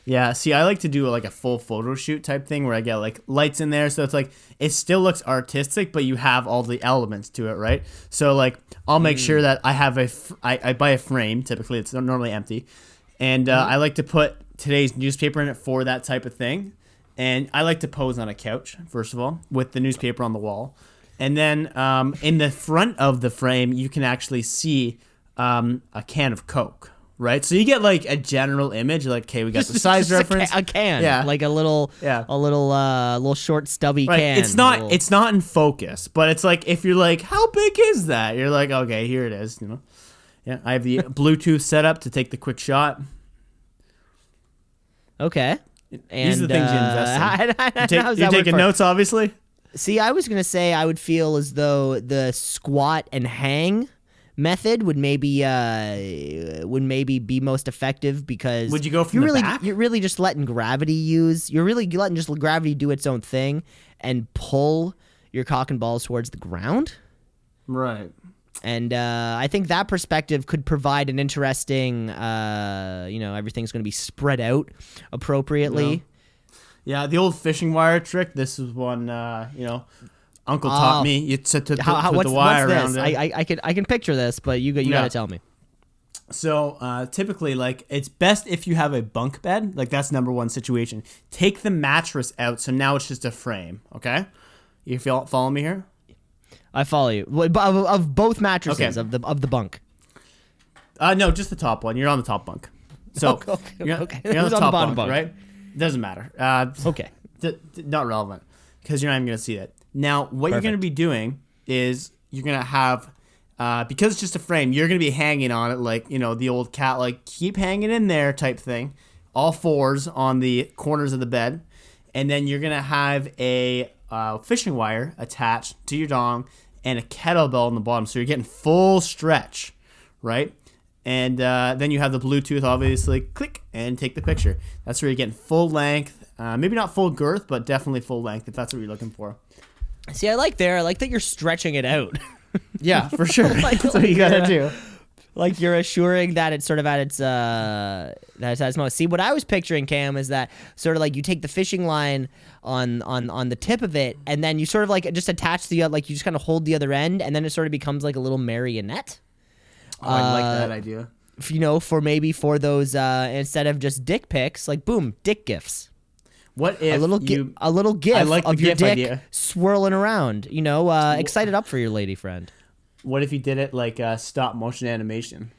Speaker 2: Yeah, see, I like to do like a full photo shoot type thing where I get like lights in there, so it's like it still looks artistic, but you have all the elements to it, right? So like I'll make sure that I have a, fr- I, I buy a frame. Typically, it's normally empty, and uh, I like to put today's newspaper in it for that type of thing. and I like to pose on a couch first of all with the newspaper on the wall, and then um, in the front of the frame you can actually see um, a can of Coke. Right, so you get like a general image, like okay, we got the size
Speaker 1: Just a ca-
Speaker 2: reference,
Speaker 1: a, can,
Speaker 2: Yeah.
Speaker 1: like a little,
Speaker 2: Yeah.
Speaker 1: a little, uh, little short stubby
Speaker 2: Right.
Speaker 1: can.
Speaker 2: It's not
Speaker 1: little-
Speaker 2: it's not in focus, but it's like if you're like, how big is that? You're like, okay, here it is. You know. Yeah, I have the Bluetooth set up to take the quick shot.
Speaker 1: okay. And,
Speaker 2: These are the things you
Speaker 1: uh,
Speaker 2: invest in.
Speaker 1: how-
Speaker 2: You take, you're taking notes, obviously.
Speaker 1: See, I was gonna say I would feel as though the squat and hang method would maybe uh would maybe be most effective because
Speaker 2: Would you go from
Speaker 1: you're
Speaker 2: the
Speaker 1: really
Speaker 2: back?
Speaker 1: you're really just letting gravity use you're really letting just gravity do its own thing and pull your cock and balls towards the ground
Speaker 2: Right.
Speaker 1: and uh, I think that perspective could provide an interesting uh you know everything's gonna be spread out appropriately.
Speaker 2: Yeah, the old fishing wire trick. This is one, uh, you know, Uncle
Speaker 1: Oh.
Speaker 2: taught me. You to, to, to
Speaker 1: How,
Speaker 2: put
Speaker 1: what's,
Speaker 2: the wire
Speaker 1: what's
Speaker 2: around
Speaker 1: this?
Speaker 2: it.
Speaker 1: I, I I can I can picture this, but you got you
Speaker 2: Yeah.
Speaker 1: gotta tell me.
Speaker 2: So uh, typically, like it's best if you have a bunk bed. Like that's number one situation. Take the mattress out, so now it's just a frame. Okay, you feel follow me here?
Speaker 1: I follow you. Of, of both mattresses
Speaker 2: Okay.
Speaker 1: of the of the bunk.
Speaker 2: Uh, no, just the top one. You're on the top bunk. So
Speaker 1: Okay, okay,
Speaker 2: you're,
Speaker 1: okay.
Speaker 2: you're on the
Speaker 1: on the
Speaker 2: top
Speaker 1: bottom
Speaker 2: bunk,
Speaker 1: bunk?
Speaker 2: right? Doesn't matter. Uh,
Speaker 1: Okay.
Speaker 2: d- d- not relevant because you're not even gonna see that. Now, what you're gonna be doing is you're gonna have. Uh, because it's just a frame, you're gonna be hanging on it like you know the old cat, like keep hanging in there type thing, all fours on the corners of the bed, and then you're gonna have a uh, fishing wire attached to your dong and a kettlebell on the bottom, so you're getting full stretch, right? And uh, then you have the Bluetooth, obviously, click and take the picture. That's where you're getting full length, uh, maybe not full girth, but definitely full length if that's what you're looking for.
Speaker 1: See, I like there. I like that you're stretching it out.
Speaker 2: Yeah, for sure.
Speaker 1: Like,
Speaker 2: that's what you gotta do.
Speaker 1: Like you're assuring that it's sort of at its uh that it's at its most. See, what I was picturing, Cam, is that sort of like you take the fishing line on on on the tip of it, and then you sort of like just attach the like you just kind of hold the other end, and then it sort of becomes like a little marionette.
Speaker 2: Oh, I like
Speaker 1: Uh,
Speaker 2: that idea.
Speaker 1: f- You know, for maybe for those uh instead of just dick pics, like boom, dick gifs.
Speaker 2: What if
Speaker 1: a little gi-
Speaker 2: you?
Speaker 1: a little gif
Speaker 2: like the
Speaker 1: of your
Speaker 2: gif
Speaker 1: dick
Speaker 2: idea.
Speaker 1: swirling around. You know, uh, excited up for your lady friend.
Speaker 2: What if you did it like uh, stop motion animation?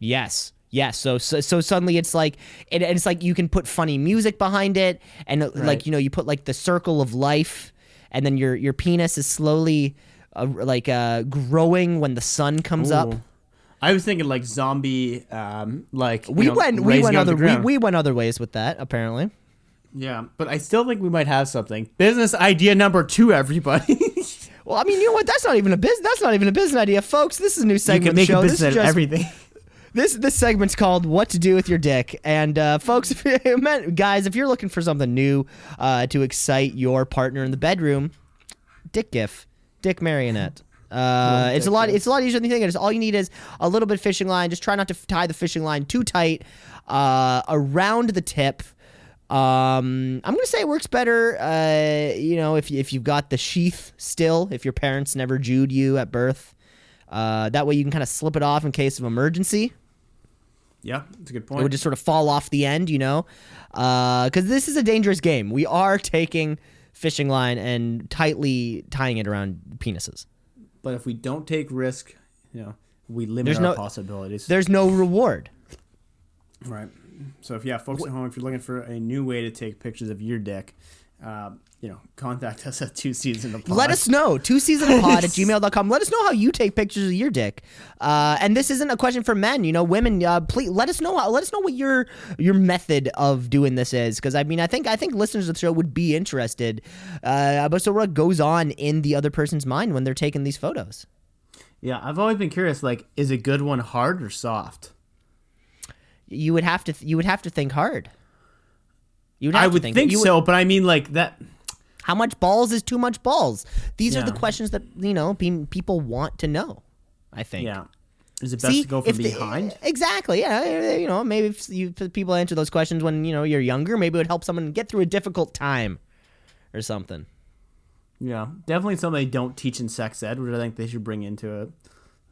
Speaker 1: Yes. Yes. So, so so suddenly it's like it, it's like you can put funny music behind it, and uh, like you know you put like the circle of life, and then your your penis is slowly uh, like uh, growing when the sun comes up.
Speaker 2: Ooh. I was thinking like zombie, um, like
Speaker 1: We
Speaker 2: know,
Speaker 1: went we went other we, we went other ways with that apparently.
Speaker 2: yeah, but I still think we might have something. Business idea number two, everybody.
Speaker 1: Well, I mean, you know what? That's not even a business. That's not even a business idea, folks. This is a new segment.
Speaker 2: you can make
Speaker 1: show.
Speaker 2: a
Speaker 1: This
Speaker 2: business out of
Speaker 1: just
Speaker 2: everything.
Speaker 1: This this segment's called "What to Do with Your Dick," and uh, folks, if you meant, guys, if you're looking for something new uh, to excite your partner in the bedroom, dick gif, dick marionette. Uh, it's a lot. It's a lot easier than you think. It is. All you need is a little bit of fishing line. Just try not to f- tie the fishing line too tight uh, around the tip. Um, I'm gonna say it works better. Uh, you know, if if you've got the sheath still, if your parents never Jewed you at birth, uh, that way you can kind of slip it off in case of emergency.
Speaker 2: Yeah, that's a good point.
Speaker 1: It would just sort of fall off the end, you know, because this is a dangerous game. We are taking fishing line and tightly tying it around penises.
Speaker 2: But if we don't take risk, you know, we limit
Speaker 1: There's
Speaker 2: our
Speaker 1: no-
Speaker 2: possibilities.
Speaker 1: There's no reward.
Speaker 2: Right. So if yeah, folks at home, if you're looking for a new way to take pictures of your dick, uh, you know, contact us at two season of
Speaker 1: Let us know. Two Cees in a pod at gmail.com. Let us know how you take pictures of your dick. Uh, and this isn't a question for men, you know, women, uh, please let us know. Let us know what your your method of doing this is. Because I mean, I think I think listeners of the show would be interested. Uh, but so what goes on in the other person's mind when they're taking these photos?
Speaker 2: Yeah, I've always been curious. Like, is a good one hard or soft?
Speaker 1: You would have to you would have to think hard. You would
Speaker 2: I would
Speaker 1: think,
Speaker 2: think,
Speaker 1: you would-
Speaker 2: so, but I mean, like that.
Speaker 1: How much balls is too much balls? These are the questions that you know pe- people want to know. I think.
Speaker 2: Yeah, is it best
Speaker 1: See,
Speaker 2: to go from
Speaker 1: the-
Speaker 2: behind?
Speaker 1: exactly. Yeah. You know, maybe if you if people answer those questions when you know you're younger, maybe it would help someone get through a difficult time, or something.
Speaker 2: yeah, definitely something they don't teach in sex ed, which I think they should bring into it.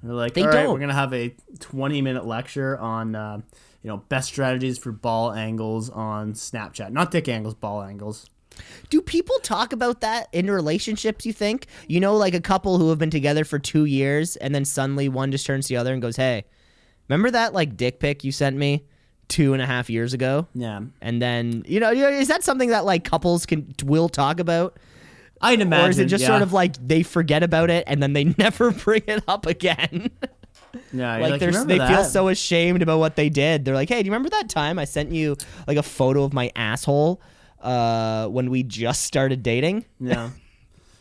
Speaker 2: They're like,
Speaker 1: They
Speaker 2: all right, we're gonna have a 20 minute lecture on, uh, you know, best strategies for ball angles on Snapchat. Not dick angles, ball angles.
Speaker 1: Do people talk about that in relationships, you think? You know, like a couple who have been together for two years and then suddenly one just turns to the other and goes, Hey, remember that like dick pic you sent me two and a half years ago?
Speaker 2: Yeah.
Speaker 1: And then, you know, is that something that like couples can will talk about?
Speaker 2: I'd imagine.
Speaker 1: or is it just
Speaker 2: yeah.
Speaker 1: sort of like they forget about it and then they never bring it up again?
Speaker 2: yeah,
Speaker 1: like, they're,
Speaker 2: remember
Speaker 1: they feel so ashamed about what they did. They're like, "Hey, do you remember that time I sent you like a photo of my asshole uh, when we just started dating?"
Speaker 2: Yeah.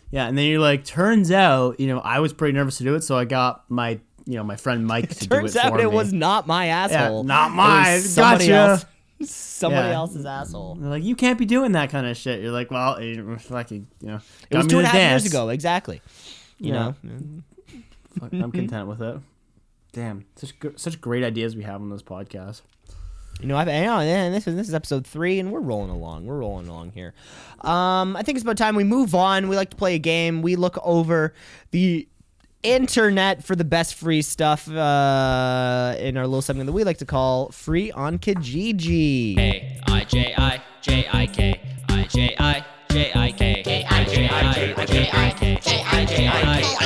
Speaker 2: Yeah, and then you're like, turns out, you know, I was pretty nervous to do it, so I got my, you know, my friend Mike to do it
Speaker 1: Turns out it
Speaker 2: me.
Speaker 1: was not my asshole.
Speaker 2: not
Speaker 1: It
Speaker 2: mine.
Speaker 1: somebody
Speaker 2: Gotcha.
Speaker 1: else. Somebody
Speaker 2: Yeah.
Speaker 1: else's asshole.
Speaker 2: They're like, you can't be doing that kind of shit. You're like, well, you fucking, you know,
Speaker 1: It was
Speaker 2: two and a half me
Speaker 1: two and
Speaker 2: to
Speaker 1: a half years ago, exactly. You
Speaker 2: Yeah.
Speaker 1: know,
Speaker 2: I'm content with it. Damn, such such great ideas we have on this podcast.
Speaker 1: You know, I've, you know, and this is this is episode three, and we're rolling along. We're rolling along here. Um, I think it's about time we move on. We like to play a game. We look over the internet for the best free stuff uh, in our little segment that we like to call "Free on Kijiji."
Speaker 3: A I J I J I K I J I J I K K I J I J I K J I J I J I J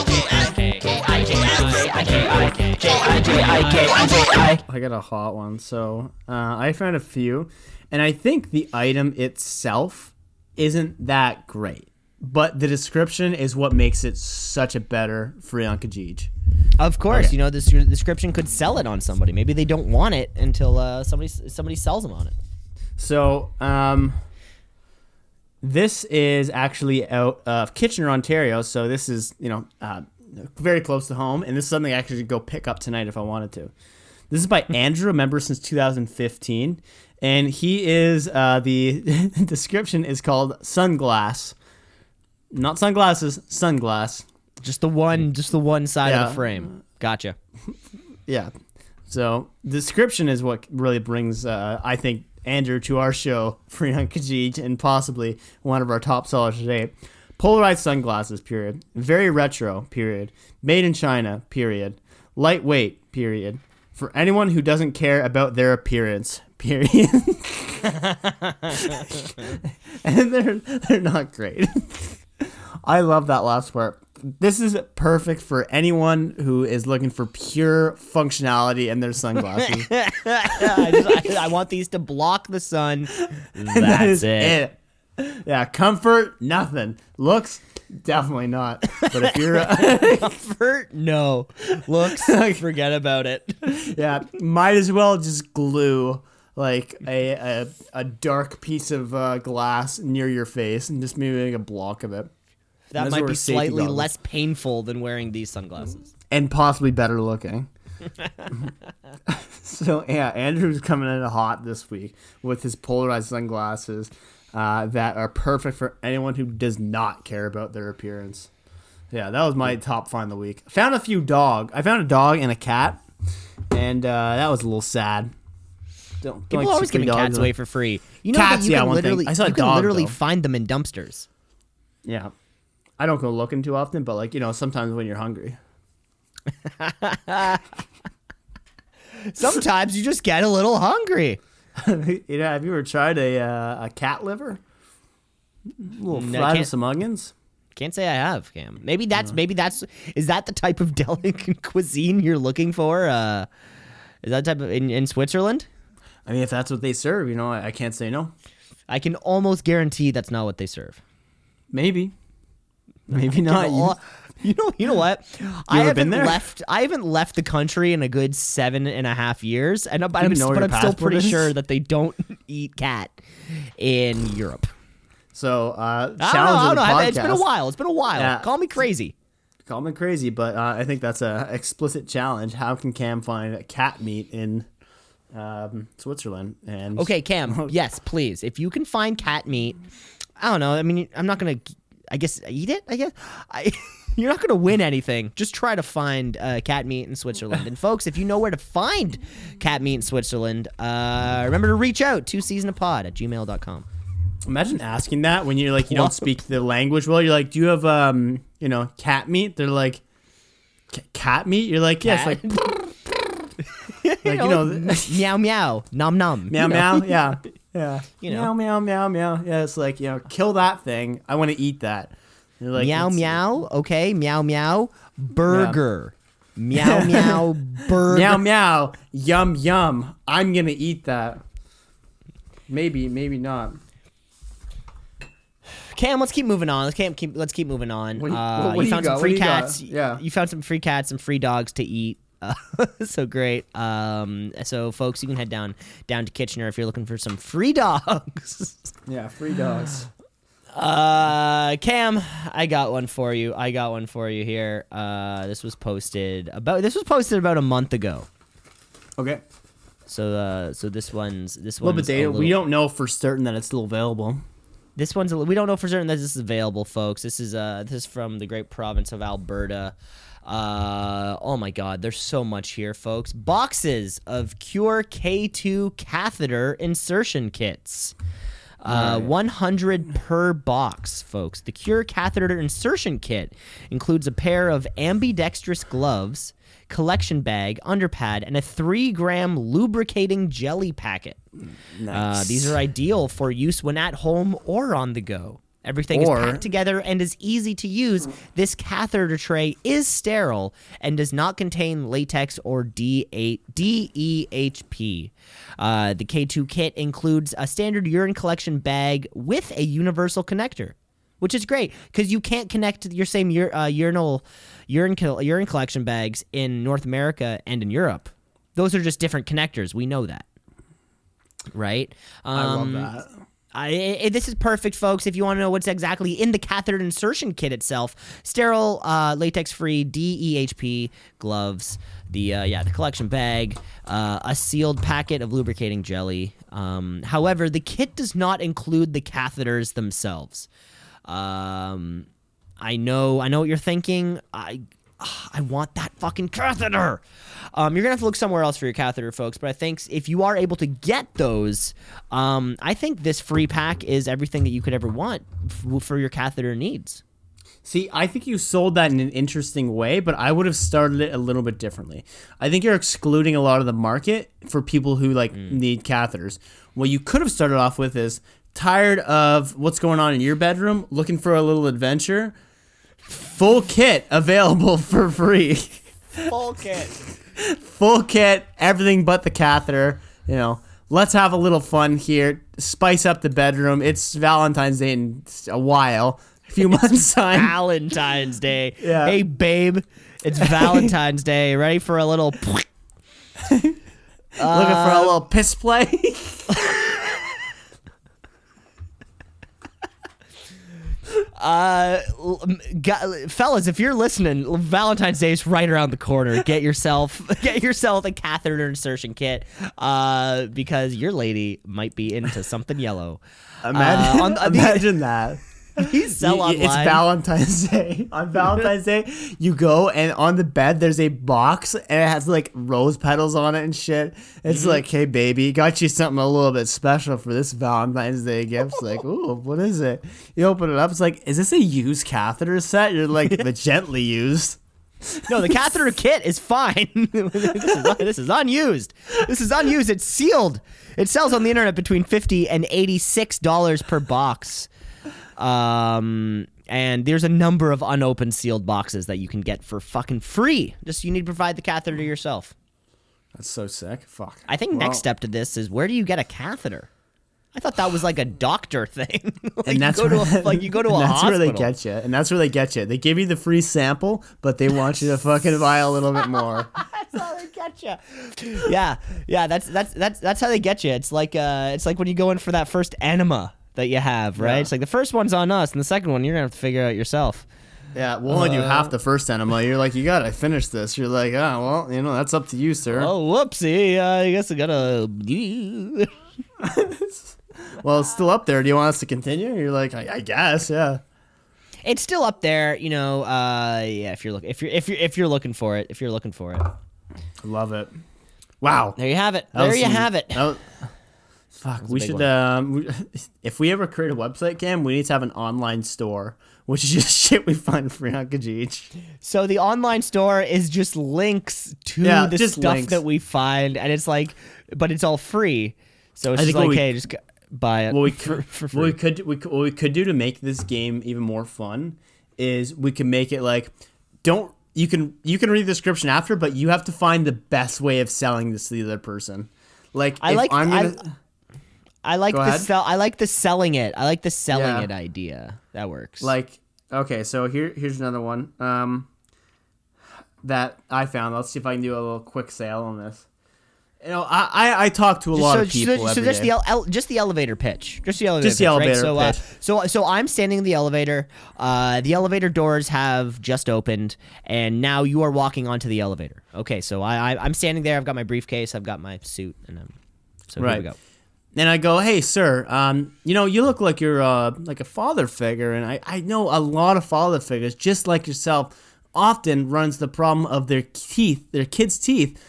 Speaker 3: I J I K I J I I
Speaker 2: got a hot one. So uh, I found a few, and I think the item itself isn't that great, but the description is what makes it such a better free on Kijiji.
Speaker 1: Of course,
Speaker 2: Okay.
Speaker 1: you know this description could sell it on somebody. Maybe they don't want it until uh, somebody somebody sells them on it.
Speaker 2: So, um, this is actually out of Kitchener, Ontario. So this is you know uh, very close to home, and this is something I actually could go pick up tonight if I wanted to. This is by Andrew, a member since 2015, and he is uh, the description is called sunglass, not sunglasses, sunglass.
Speaker 1: Just the one, just the one side of the frame. Gotcha.
Speaker 2: Yeah. So description is what really brings, uh, I think, Andrew to our show, Free on and possibly one of our top sellers today. Polarized sunglasses, period. Very retro, period. Made in China, period. Lightweight, period. For anyone who doesn't care about their appearance, period. and they're they're not great. I love that last part. This is perfect for anyone who is looking for pure functionality in their sunglasses.
Speaker 1: I, just, I, I want these to block the sun.
Speaker 2: That
Speaker 1: That's it.
Speaker 2: it. Yeah, comfort, nothing. Looks, definitely not. But if you're,
Speaker 1: Comfort? No. Looks? forget about it.
Speaker 2: yeah, might as well just glue like a a, a dark piece of uh, glass near your face and just maybe make a block of it.
Speaker 1: That might be slightly
Speaker 2: goggles.
Speaker 1: less painful than wearing these sunglasses.
Speaker 2: and possibly better looking. so yeah, Andrew's coming in hot this week with his polarized sunglasses uh, that are perfect for anyone who does not care about their appearance. Yeah, that was my top find of the week. Found a few dog. I found a dog and a cat, and uh, that was a little sad. Don't, don't
Speaker 1: People
Speaker 2: like
Speaker 1: always giving cats away for free. You know
Speaker 2: Cats,
Speaker 1: that you
Speaker 2: yeah,
Speaker 1: can
Speaker 2: one thing.
Speaker 1: literally,
Speaker 2: I saw a
Speaker 1: you can
Speaker 2: dog,
Speaker 1: literally
Speaker 2: though.
Speaker 1: find them in dumpsters.
Speaker 2: Yeah, I don't go looking too often, but like you know, sometimes when you're hungry.
Speaker 1: Sometimes you just get a little hungry.
Speaker 2: you know, have you ever tried a uh, a cat liver? A little
Speaker 1: No,
Speaker 2: fried with some onions.
Speaker 1: Can't say I have, Cam. Maybe that's maybe that's is that the type of delicate cuisine you're looking for? Uh, is that type of in, in Switzerland?
Speaker 2: I mean, if that's what they serve, you know, I, I can't say no.
Speaker 1: I can almost guarantee that's not what they serve.
Speaker 2: Maybe, maybe not.
Speaker 1: Well, you know, you know what? I haven't left. I haven't left the country in a good seven and a half years, and I'm, I'm,
Speaker 2: where
Speaker 1: but I'm still pretty
Speaker 2: is?
Speaker 1: sure that they don't eat cat in Europe.
Speaker 2: so, uh,
Speaker 1: I don't know. I don't know.
Speaker 2: podcast.
Speaker 1: It's been a while. It's been a while.
Speaker 2: Yeah.
Speaker 1: Call me crazy.
Speaker 2: Call me crazy, but uh, I think that's a explicit challenge. How can Cam find cat meat in um, Switzerland? And
Speaker 1: Okay, Cam. yes, please. If you can find cat meat, I don't know. I mean, I'm not gonna. I guess eat it. I guess. I, you're not gonna win anything. Just try to find uh, cat meat in Switzerland. And folks, if you know where to find cat meat in Switzerland, uh, remember to reach out to ceesinapod at gmail.com.
Speaker 2: imagine asking that when you're like you don't speak the language well. You're like, do you have um, you know, cat meat? They're like, "Ca- cat meat. You're like, yes,
Speaker 1: Cat?
Speaker 2: like, like you know,
Speaker 1: meow meow, nom nom.
Speaker 2: meow
Speaker 1: you know?
Speaker 2: meow. Yeah, Yeah.
Speaker 1: You know.
Speaker 2: Meow, meow, meow, meow. Yeah, it's like, you know, kill that thing. I want to eat that. Like,
Speaker 1: meow meow. Okay, meow meow. Burger. Meow meow. Burger.
Speaker 2: Meow, meow. Yum, yum. I'm going to eat that. Maybe, maybe not.
Speaker 1: Cam, let's keep moving on. Let's keep, keep let's keep moving on.
Speaker 2: What you-
Speaker 1: uh,
Speaker 2: what- you
Speaker 1: found
Speaker 2: got?
Speaker 1: some free
Speaker 2: you
Speaker 1: cats.
Speaker 2: Yeah.
Speaker 1: You found some free cats, some free dogs to eat. Uh, so great. Um, so folks, you can head down down to Kitchener if you're looking for some free dogs.
Speaker 2: Yeah, free dogs.
Speaker 1: Uh, Cam, I got one for you. I got one for you here. Uh, this was posted about this was posted about a month ago.
Speaker 2: Okay.
Speaker 1: So uh, so this one's this one's
Speaker 2: A little bit dated. We don't know for certain that it's still available.
Speaker 1: This one's a, we don't know for certain that this is available, folks. This is uh this is from the great province of Alberta. Uh oh my god, there's so much here, folks. Boxes of Cure K2 catheter insertion kits. Uh, 100 per box, folks. The Cure catheter insertion kit includes a pair of ambidextrous gloves, collection bag, underpad, and a three gram lubricating jelly packet. Uh, these are ideal for use when at home or on the go. Everything
Speaker 2: Or-
Speaker 1: is packed together and is easy to use. This catheter tray is sterile and does not contain latex or D8 DEHP. Uh, the K2 kit includes a standard urine collection bag with a universal connector, which is great because you can't connect your same ur- uh, urinal urine urine collection bags in North America and in Europe. Those are just different connectors. We know that, right?
Speaker 2: I love
Speaker 1: Um,
Speaker 2: that.
Speaker 1: I, I- this is perfect, folks. If you want to know what's exactly in the catheter insertion kit itself, sterile, uh, latex-free DEHP gloves, the uh, yeah, the collection bag, uh, a sealed packet of lubricating jelly. Um, however, the kit does not include the catheters themselves. Um, I know, I know what you're thinking. I, I want that fucking catheter. Um, you're gonna have to look somewhere else for your catheter, folks. But I think if you are able to get those, um, I think this free pack is everything that you could ever want f- for your catheter needs.
Speaker 2: See, I think you sold that in an interesting way, but I would have started it a little bit differently. I think you're excluding a lot of the market for people who like need catheters. What you could have started off with is tired of what's going on in your bedroom, looking for a little adventure. Full kit available for free.
Speaker 1: Full kit.
Speaker 2: Full kit, everything but the catheter. You know, let's have a little fun here. Spice up the bedroom. It's Valentine's Day in a while, a few months time.
Speaker 1: Valentine's Day.
Speaker 2: Yeah.
Speaker 1: Hey, babe, it's Valentine's Day. Ready for a little?
Speaker 2: Looking for a uh, little piss play.
Speaker 1: Uh, l- m- gu- fellas, if you're listening, Valentine's Day is right around the corner. Get yourself, get yourself a catheter insertion kit, uh, because your lady might be into something yellow.
Speaker 2: Imagine,
Speaker 1: Uh, on- on the-
Speaker 2: imagine that.
Speaker 1: These sell online.
Speaker 2: It's Valentine's Day. On Valentine's Day, you go and on the bed there's a box and it has like rose petals on it and shit. It's
Speaker 1: Mm-hmm.
Speaker 2: like, hey baby, got you something a little bit special for this Valentine's Day gift. It's like, ooh, what is it? You open it up, it's like, is this a used catheter set? You're like, the gently used.
Speaker 1: no, the catheter kit is fine. this, is, this is unused. This is unused. It's sealed. It sells on the internet between fifty and eighty-six dollars per box. Um, and there's a number of unopened sealed boxes that you can get for fucking free. Just you need to provide the catheter yourself.
Speaker 2: That's so sick. Fuck.
Speaker 1: I think
Speaker 2: Well,
Speaker 1: next step to this is where do you get a catheter? I thought that was like a doctor thing. like
Speaker 2: And that's
Speaker 1: you go
Speaker 2: where,
Speaker 1: to a, like you go to a
Speaker 2: that's
Speaker 1: hospital.
Speaker 2: where they get you, and that's where they get you. They give you the free sample, but they want you to fucking buy a little bit more.
Speaker 1: That's how they get you. Yeah, yeah. That's that's that's that's how they get you. It's like uh, it's like when you go in for that first enema that you have, right?
Speaker 2: Yeah.
Speaker 1: It's like the first one's on us, and the second one you're gonna have to figure out yourself.
Speaker 2: Yeah, well, when you half the first enema, you're like, you gotta finish this. You're like, ah, well, you know, that's up to you, sir.
Speaker 1: Oh, whoopsie! Uh, I guess I gotta.
Speaker 2: Well, it's still up there. Do you want us to continue? You're like, I, I guess, yeah.
Speaker 1: It's still up there, you know. Uh, yeah, if you're look, if you're if you're if you're looking for it, if you're looking for it,
Speaker 2: Love it. Wow.
Speaker 1: there you have it. There you
Speaker 2: some-
Speaker 1: have it.
Speaker 2: that was- fuck, we should. Um, we, if we ever create a website, Cam, we need to have an online store, which is just shit we find free on Kijiji.
Speaker 1: So the online store is just links to
Speaker 2: Yeah,
Speaker 1: the stuff
Speaker 2: links.
Speaker 1: that we find, and it's like, but it's all free. So it's
Speaker 2: I
Speaker 1: just like,
Speaker 2: we-
Speaker 1: hey, just buy it
Speaker 2: what we
Speaker 1: for,
Speaker 2: could,
Speaker 1: for
Speaker 2: what we could we what we could do to make this game even more fun is we can make it like don't you can you can read the description after, but you have to find the best way of selling this to the other person. Like
Speaker 1: I
Speaker 2: if
Speaker 1: like-
Speaker 2: I'm gonna
Speaker 1: I like
Speaker 2: Go
Speaker 1: the
Speaker 2: ahead.
Speaker 1: sell. I like the selling it. I like the selling
Speaker 2: Yeah.
Speaker 1: it idea. That works.
Speaker 2: like okay, so here here's another one um that I found. Let's see if I can do a little quick sale on this. You know, I I, I talk to a lot
Speaker 1: so,
Speaker 2: of people
Speaker 1: so, so
Speaker 2: every
Speaker 1: just
Speaker 2: day.
Speaker 1: the ele- ele- just the elevator pitch, just the elevator,
Speaker 2: Just the
Speaker 1: pitch, right?
Speaker 2: elevator
Speaker 1: So, uh,
Speaker 2: pitch.
Speaker 1: so, so I'm standing in the elevator. Uh, the elevator doors have just opened, and now you are walking onto the elevator. Okay, so I, I I'm standing there. I've got my briefcase. I've got my suit, and I'm so here we go.
Speaker 2: And I go, "Hey, sir, um, you know, you look like you're uh, like a father figure, and I, I know a lot of father figures, just like yourself, often runs the problem of their teeth, their kids' teeth,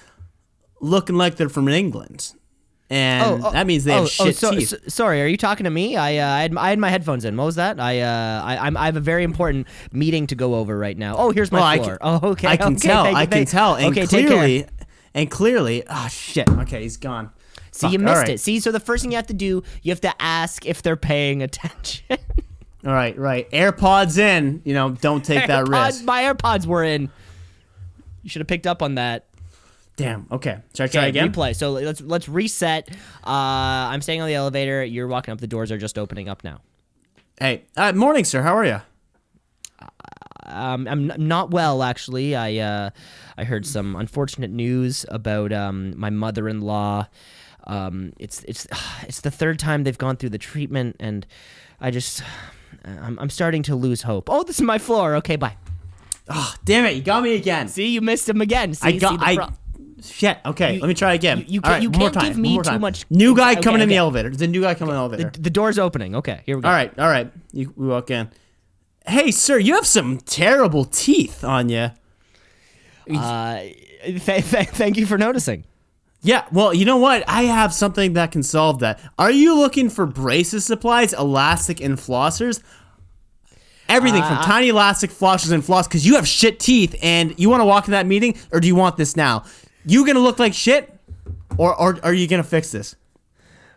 Speaker 2: looking like they're from England, and that means they have shit
Speaker 1: so,
Speaker 2: teeth.
Speaker 1: so- sorry, are you talking to me? I, uh, I, had, I had my headphones in. What was that? I, uh, I, I'm, I have a very important meeting to go over right now. Oh, here's my
Speaker 2: Well,
Speaker 1: floor.
Speaker 2: can,
Speaker 1: oh, okay.
Speaker 2: I can
Speaker 1: okay,
Speaker 2: tell.
Speaker 1: thank you,
Speaker 2: I can
Speaker 1: thank-
Speaker 2: tell, and
Speaker 1: okay, take care.
Speaker 2: clearly, and clearly, oh shit. Okay, he's gone.
Speaker 1: See,
Speaker 2: Fuck,
Speaker 1: you missed
Speaker 2: right.
Speaker 1: it. See, so the first thing you have to do, you have to ask if they're paying attention.
Speaker 2: All right, right. AirPods in. You know, don't take that risk.
Speaker 1: My AirPods were in. You should have picked up on that.
Speaker 2: Damn. Okay. Should I try
Speaker 1: Okay,
Speaker 2: again?
Speaker 1: replay. So let's let's reset. Uh, I'm staying on the elevator. You're walking up. The doors are just opening up now.
Speaker 2: Hey, uh, morning, sir. How are you?
Speaker 1: Um, I'm n- not well actually. I uh, I heard some unfortunate news about um, my mother-in-law. Um, it's it's it's the third time they've gone through the treatment, and I just I'm, I'm starting to lose hope. Oh, this is my floor. Okay, bye.
Speaker 2: Oh, damn it! You got me again.
Speaker 1: See, you missed him again. See,
Speaker 2: I
Speaker 1: see
Speaker 2: got.
Speaker 1: the
Speaker 2: I.
Speaker 1: pro-
Speaker 2: Shit. Okay.
Speaker 1: You-
Speaker 2: let me try again.
Speaker 1: you- you can't-
Speaker 2: right,
Speaker 1: you can't
Speaker 2: time,
Speaker 1: give me too much-
Speaker 2: New guy
Speaker 1: Okay,
Speaker 2: coming in the elevator. There's a new guy coming in the elevator.
Speaker 1: the door's opening. Okay, here we go.
Speaker 2: all right. All right. You we walk in. Hey, sir. You have some terrible teeth on you.
Speaker 1: Uh, th- th- thank you for noticing.
Speaker 2: Yeah, well, you know what? I have something that can solve that. Are you looking for braces supplies, elastic, and flossers? Everything from
Speaker 1: Uh,
Speaker 2: tiny elastic flossers and floss because you have shit teeth and you want to walk in that meeting or do you want this now? You gonna look like shit or, or are you gonna fix this?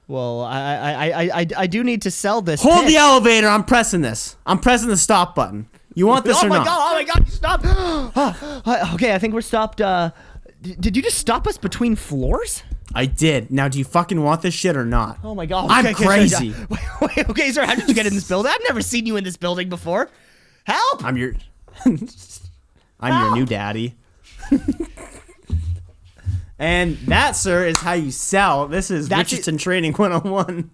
Speaker 1: Well, I I, I, I, I do need to sell this.
Speaker 2: Hold the elevator. I'm pressing this. I'm pressing the stop button. You want this
Speaker 1: oh
Speaker 2: or
Speaker 1: my god! Oh my god! Stop! Uh, okay, I think we're stopped. Uh, d- did you just stop us between floors?
Speaker 2: I did. Now, do you fucking want this shit or not?
Speaker 1: Oh my god!
Speaker 2: I'm
Speaker 1: Okay, okay,
Speaker 2: crazy.
Speaker 1: sorry. Wait, wait, okay, sir. How did you get in this building? I've never seen you in this building before. Help!
Speaker 2: I'm your, I'm your new daddy. and that, sir, is how you sell. This is
Speaker 1: That's
Speaker 2: Richardson Training 101.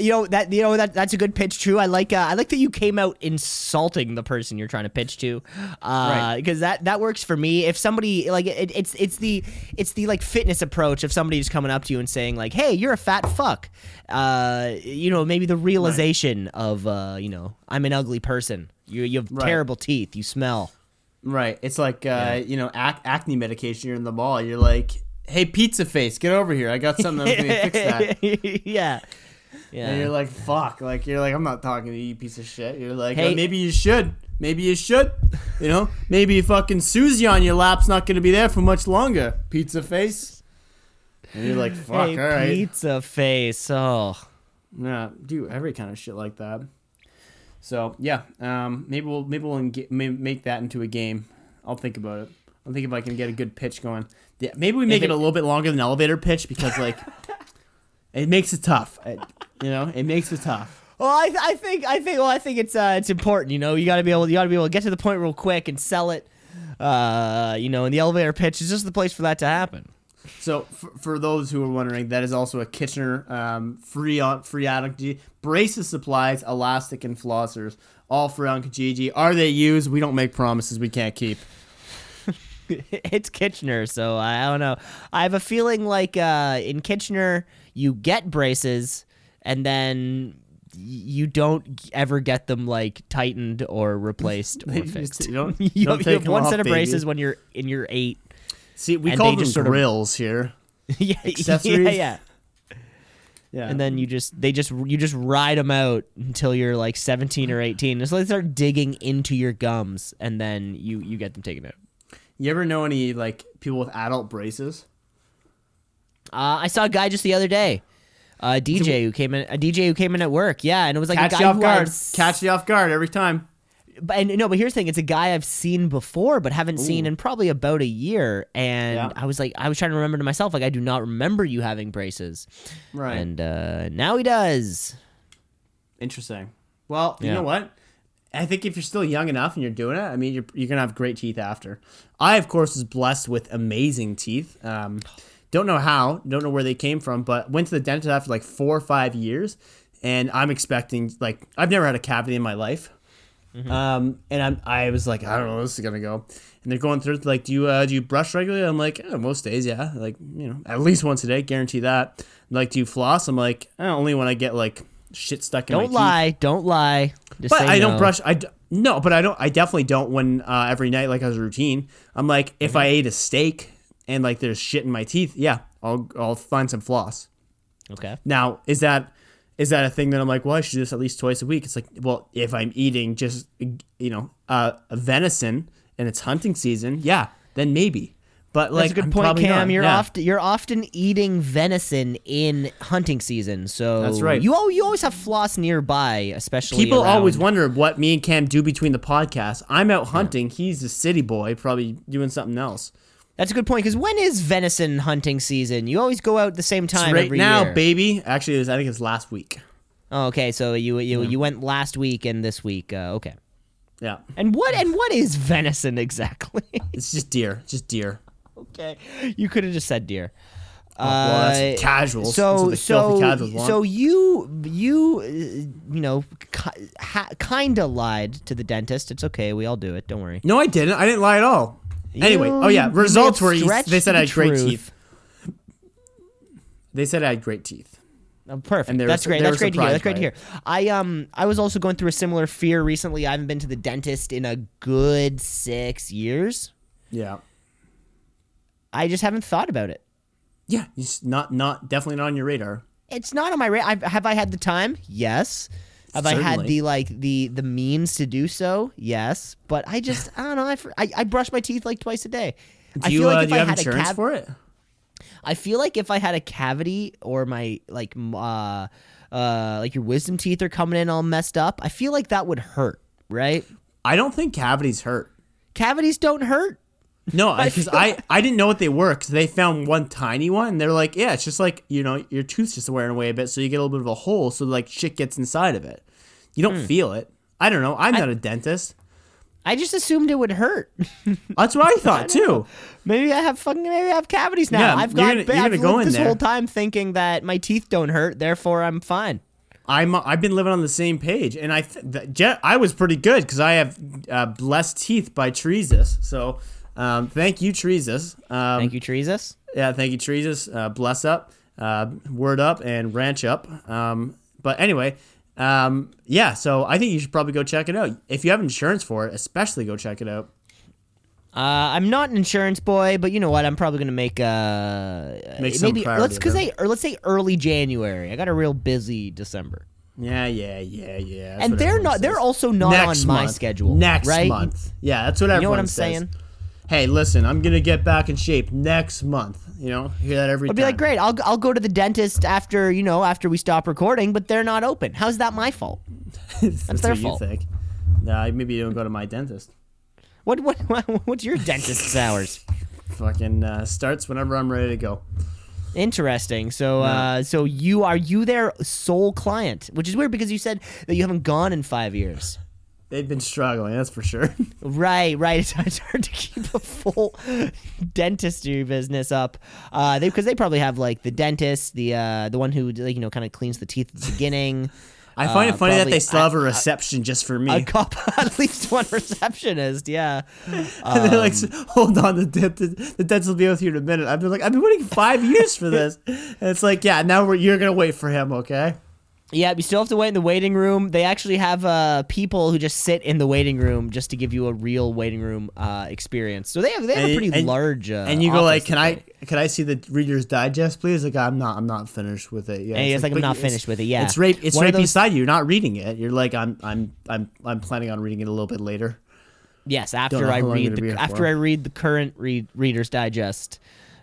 Speaker 1: You know that you know that that's a good pitch. too. I like uh, I like that you came out insulting the person you're trying to pitch to,
Speaker 2: Right.
Speaker 1: because that that works for me. If somebody like it, it's it's the it's the like fitness approach of somebody just coming up to you and saying like, "Hey, you're a fat fuck," uh, you know, maybe the realization of uh, you know, I'm an ugly person. You you have
Speaker 2: Right.
Speaker 1: terrible teeth. You smell.
Speaker 2: Right. It's like, uh, you know, ac- acne medication. You're in the mall. You're like, hey, pizza face, get over here. I got something that's going to fix that.
Speaker 1: yeah. Yeah.
Speaker 2: And you're like, fuck. Like, you're like, I'm not talking to you, you piece of shit. You're like,
Speaker 1: Hey-
Speaker 2: "Uh, maybe you should. Maybe you should. You know, maybe fucking Susie on your lap's not going to be there for much longer, pizza face. And you're like, fuck,
Speaker 1: hey,
Speaker 2: all right.
Speaker 1: pizza face. Oh.
Speaker 2: Yeah, do every kind of shit like that. So yeah, um, maybe we'll maybe we'll enga- make that into a game. I'll think about it. I'll think if I can get a good pitch going. Yeah, maybe we make it,
Speaker 1: it-
Speaker 2: a little bit longer than elevator pitch because like it makes it tough. It- you know, it makes it tough.
Speaker 1: Well, I, I think I think well I think it's uh, it's important. You know, you got to be able you got to be able to get to the point real quick and sell it. Uh, you know, and the elevator pitch is just the place for that to happen.
Speaker 2: So for, for those who are wondering, that is also a Kitchener um, free on free on braces, supplies, elastic, and flossers, all free on Kijiji. Are they used? We don't make promises we can't keep.
Speaker 1: it's Kitchener, so I don't know. I have a feeling like uh, in Kitchener you get braces and then you don't ever get them like tightened or replaced or fixed.
Speaker 2: you don't-
Speaker 1: you,
Speaker 2: don't
Speaker 1: have- you have one
Speaker 2: off,
Speaker 1: set of
Speaker 2: baby.
Speaker 1: braces when you're in your eight.
Speaker 2: See, we call them
Speaker 1: just sort of-
Speaker 2: grills here.
Speaker 1: yeah,
Speaker 2: Accessories?
Speaker 1: yeah, yeah.
Speaker 2: Yeah.
Speaker 1: and then you just they just you just ride them out until you're like 17 or 18 so they start digging into your gums and then you you get them taken out
Speaker 2: you ever know any like people with adult braces?
Speaker 1: uh, i saw a guy just the other day A DJ who came in, a DJ who came in at work, yeah, and it was like
Speaker 2: Catch
Speaker 1: a
Speaker 2: you
Speaker 1: guy
Speaker 2: off
Speaker 1: who
Speaker 2: guard.
Speaker 1: I've
Speaker 2: Catch you off guard every time.
Speaker 1: but and no, but here's the thing: it's a guy I've seen before, but haven't seen in probably about a year. And
Speaker 2: Yeah.
Speaker 1: I was like, I was trying to remember to myself, like, I do not remember you having braces,
Speaker 2: Right.
Speaker 1: and uh, now he does.
Speaker 2: Interesting. Well, you
Speaker 1: Yeah.
Speaker 2: know what? I think if you're still young enough and you're doing it, I mean, you're, you're gonna have great teeth after. I, of course, was blessed with amazing teeth. Um, don't know how, don't know where they came from, but went to the dentist after like four or five years, and I'm expecting like I've never had a cavity in my life. Um, and I'm, I was like, I don't know, where this is gonna go. And they're going through like, do you uh, do you brush regularly? I'm like, "Eh, most days, yeah, like you know, at least once a day, guarantee that. Like, do you floss? I'm like, eh, only when I get like shit stuck in
Speaker 1: Don't
Speaker 2: teeth.
Speaker 1: lie, don't lie. Just
Speaker 2: But I don't brush. I d- no, but I don't. I definitely don't when uh, every night like as a routine. I'm like, if
Speaker 1: Mm-hmm.
Speaker 2: I ate a steak and like there's shit in my teeth, yeah, I'll I'll find some floss.
Speaker 1: Okay.
Speaker 2: Now, is that is that a thing that I'm like, well, I should do this at least twice a week? It's like, well, if I'm eating just you know uh, a venison and it's hunting season, yeah, then maybe. But like,
Speaker 1: That's a good
Speaker 2: I'm
Speaker 1: point, Cam.
Speaker 2: not.
Speaker 1: You're
Speaker 2: Yeah.
Speaker 1: often you're often eating venison in hunting season, so
Speaker 2: That's right.
Speaker 1: You al- you always have floss nearby, especially
Speaker 2: People always wonder what me and Cam do between the podcasts. I'm out hunting. He's a city boy, probably doing something else.
Speaker 1: That's a good point because when is venison hunting season? You always go out the same time
Speaker 2: right
Speaker 1: every
Speaker 2: now,
Speaker 1: year.
Speaker 2: baby. Actually, it was, I think it's last week.
Speaker 1: Oh, okay, so you you you went last week and this week. Uh, okay.
Speaker 2: Yeah,
Speaker 1: And what and what is venison exactly?
Speaker 2: it's just deer, just deer.
Speaker 1: okay, you could have just said deer.
Speaker 2: well, that's
Speaker 1: Uh. So
Speaker 2: That's what the
Speaker 1: so
Speaker 2: want.
Speaker 1: so you you uh, you know ki- ha- kind of lied to the dentist. It's okay. We all do it. Don't worry.
Speaker 2: no, I didn't. I didn't lie at all. Anyway, oh yeah, results were. They said I had great
Speaker 1: truth.
Speaker 2: teeth. They said I had great teeth.
Speaker 1: Oh, perfect.
Speaker 2: Were
Speaker 1: That's great. That's great to hear. That's great to hear. I um I was also going through a similar fear recently. I haven't been to the dentist in a good six years.
Speaker 2: Yeah,
Speaker 1: I just haven't thought about it.
Speaker 2: yeah. It's not not definitely not on your radar.
Speaker 1: It's not on my radar. Have I had the time? Yes. Have I had the like the the means to do so? Yes. But I just I don't know. I, I, I brush my teeth like twice a day.
Speaker 2: Do
Speaker 1: I
Speaker 2: you
Speaker 1: feel like
Speaker 2: uh,
Speaker 1: if
Speaker 2: do you
Speaker 1: I
Speaker 2: have
Speaker 1: had
Speaker 2: insurance
Speaker 1: a cav-
Speaker 2: for it?
Speaker 1: I feel like if I had a cavity or my like uh uh like your wisdom teeth are coming in all messed up, I feel like that would hurt, right?
Speaker 2: I don't think cavities hurt.
Speaker 1: Cavities don't hurt.
Speaker 2: No, because I, I didn't know what they were because they found one tiny one. And they're like, yeah, it's just like you know your tooth's just wearing away a bit, so you get a little bit of a hole, so like shit gets inside of it. You don't
Speaker 1: Hmm.
Speaker 2: feel it. I don't know. I'm not a dentist.
Speaker 1: I just assumed it would hurt.
Speaker 2: That's what I thought too.
Speaker 1: maybe I have fucking maybe I have cavities now.
Speaker 2: Yeah,
Speaker 1: I've got
Speaker 2: gonna-
Speaker 1: I've
Speaker 2: go
Speaker 1: this
Speaker 2: there.
Speaker 1: whole time thinking that my teeth don't hurt, therefore I'm fine.
Speaker 2: I'm I've been living on the same page, and I th- th- Je- I was pretty good because I have uh, blessed teeth by Treesus. So um, thank you, Treesus. Um,
Speaker 1: Thank you, Treesus.
Speaker 2: Yeah, thank you, Treesus. Uh, bless up, uh, word up, and ranch up. Um, but anyway, um, yeah. So I think you should probably go check it out if you have insurance for it. Especially go check it out.
Speaker 1: Uh, I'm not an insurance boy, but you know what? I'm probably gonna make uh
Speaker 2: Make some
Speaker 1: maybe let's cause say or let's say early January. I got a real busy December,
Speaker 2: Yeah, yeah, yeah, yeah. That's
Speaker 1: and they're not. They're also not
Speaker 2: next
Speaker 1: on my schedule.
Speaker 2: Next
Speaker 1: right?
Speaker 2: month. Yeah, that's what
Speaker 1: You know what I'm
Speaker 2: says.
Speaker 1: saying?
Speaker 2: Hey, listen, I'm gonna get back in shape next month. You know, hear that every
Speaker 1: I'd
Speaker 2: time.
Speaker 1: be like, great. I'll I'll go to the dentist after you know after we stop recording, but they're not open. How's that my fault?
Speaker 2: That's,
Speaker 1: their
Speaker 2: what
Speaker 1: fault.
Speaker 2: you think. Nah, maybe you don't go to my dentist.
Speaker 1: What what, what what's your dentist's hours?
Speaker 2: Fucking uh, starts whenever I'm ready to go.
Speaker 1: Interesting. So, uh, so you are you their sole client, which is weird because you said that you haven't gone in five years.
Speaker 2: They've been struggling, that's for sure.
Speaker 1: Right, right. It's, it's hard to keep a full dentistry business up. Uh, they because they probably have like the dentist, the uh, the one who like you know kind of cleans the teeth at the beginning.
Speaker 2: I find
Speaker 1: Uh,
Speaker 2: it funny that they still have a reception just for me.
Speaker 1: A cop, at least one receptionist. Yeah.
Speaker 2: and they're like, "Hold on, the dentist, the dentist will be with you in a minute." I've been like, "I've been waiting five years for this." And it's like, "Yeah, now we're, you're gonna wait for him, okay?"
Speaker 1: Yeah, you still have to wait in the waiting room. They actually have uh, people who just sit in the waiting room just to give you a real waiting room uh, experience. So they have they have
Speaker 2: And-
Speaker 1: a pretty
Speaker 2: and-
Speaker 1: large. Uh,
Speaker 2: and you go like, "Can I, can I see the Reader's Digest, please?" Like, I'm not, I'm not finished with it. Yeah,
Speaker 1: And it's like, I'm not finished with it, yeah.
Speaker 2: it's right, it's
Speaker 1: One
Speaker 2: right
Speaker 1: those-
Speaker 2: beside you. You're not reading it. You're like, I'm, I'm, I'm, I'm planning on reading it a little bit later.
Speaker 1: Yes, after I read the after. I read the current read, Reader's Digest.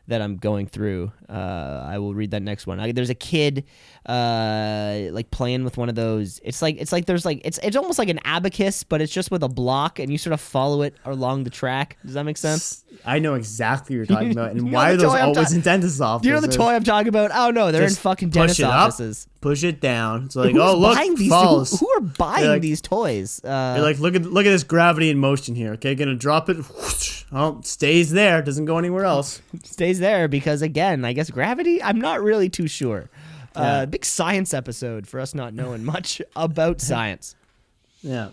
Speaker 1: That I'm going through. Uh, I will read that next one. I, there's a kid uh, like playing with one of those. It's like it's like there's like it's it's almost like an abacus, but it's just with a block, and you sort of follow it along the track. Does that make sense?
Speaker 2: I know exactly what you're talking about, and why are those always
Speaker 1: ta-
Speaker 2: in dentist offices?
Speaker 1: Do you know the toy I'm talking about? Oh no, they're in
Speaker 2: Just
Speaker 1: fucking
Speaker 2: push
Speaker 1: dentist
Speaker 2: it up, push it down. It's like,
Speaker 1: Who's
Speaker 2: oh look,
Speaker 1: buying these?
Speaker 2: falls.
Speaker 1: Who, who are buying
Speaker 2: like-
Speaker 1: these toys? Uh,
Speaker 2: You're like, look at look at this gravity in motion here. Okay, gonna drop it. Whoosh. Oh, stays there. Doesn't go anywhere else.
Speaker 1: stays there because again, I guess gravity. I'm not really too sure. Uh, big science episode for us not knowing much about science.
Speaker 2: Yeah.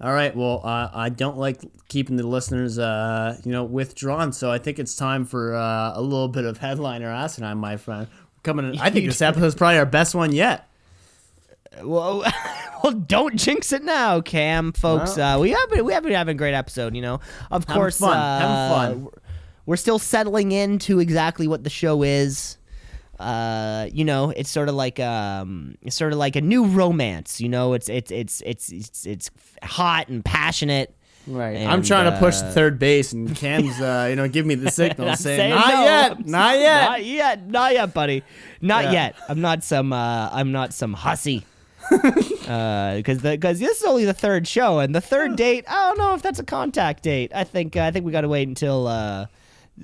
Speaker 2: All right. Well, uh, I don't like keeping the listeners, uh, you know, withdrawn. So I think it's time for uh, a little bit of headline or asinine, my friend. Coming. In, I think this episode is probably our best one yet.
Speaker 1: Well, well, don't jinx it now, Cam, folks.
Speaker 2: Well-
Speaker 1: uh, we have been we have been having a great episode. You know, of course,
Speaker 2: fun,
Speaker 1: uh,
Speaker 2: having fun.
Speaker 1: We're still settling into exactly what the show is. Uh, you know, it's sort of like um, it's sort of like a new romance. You know, it's it's it's it's it's, it's hot and passionate.
Speaker 2: Right.
Speaker 1: And,
Speaker 2: I'm trying to push
Speaker 1: uh,
Speaker 2: third base, and Cam's, uh, you know, give me the signal saying,
Speaker 1: saying
Speaker 2: "Not
Speaker 1: no.
Speaker 2: yet,
Speaker 1: I'm
Speaker 2: not yet."
Speaker 1: Not yet, not yet, buddy. Not
Speaker 2: Yeah.
Speaker 1: yet. I'm not some. Uh, I'm not some hussy. Because because this is only the third show, and the third date. I don't know if that's a contact date. I think I think we got to wait until uh,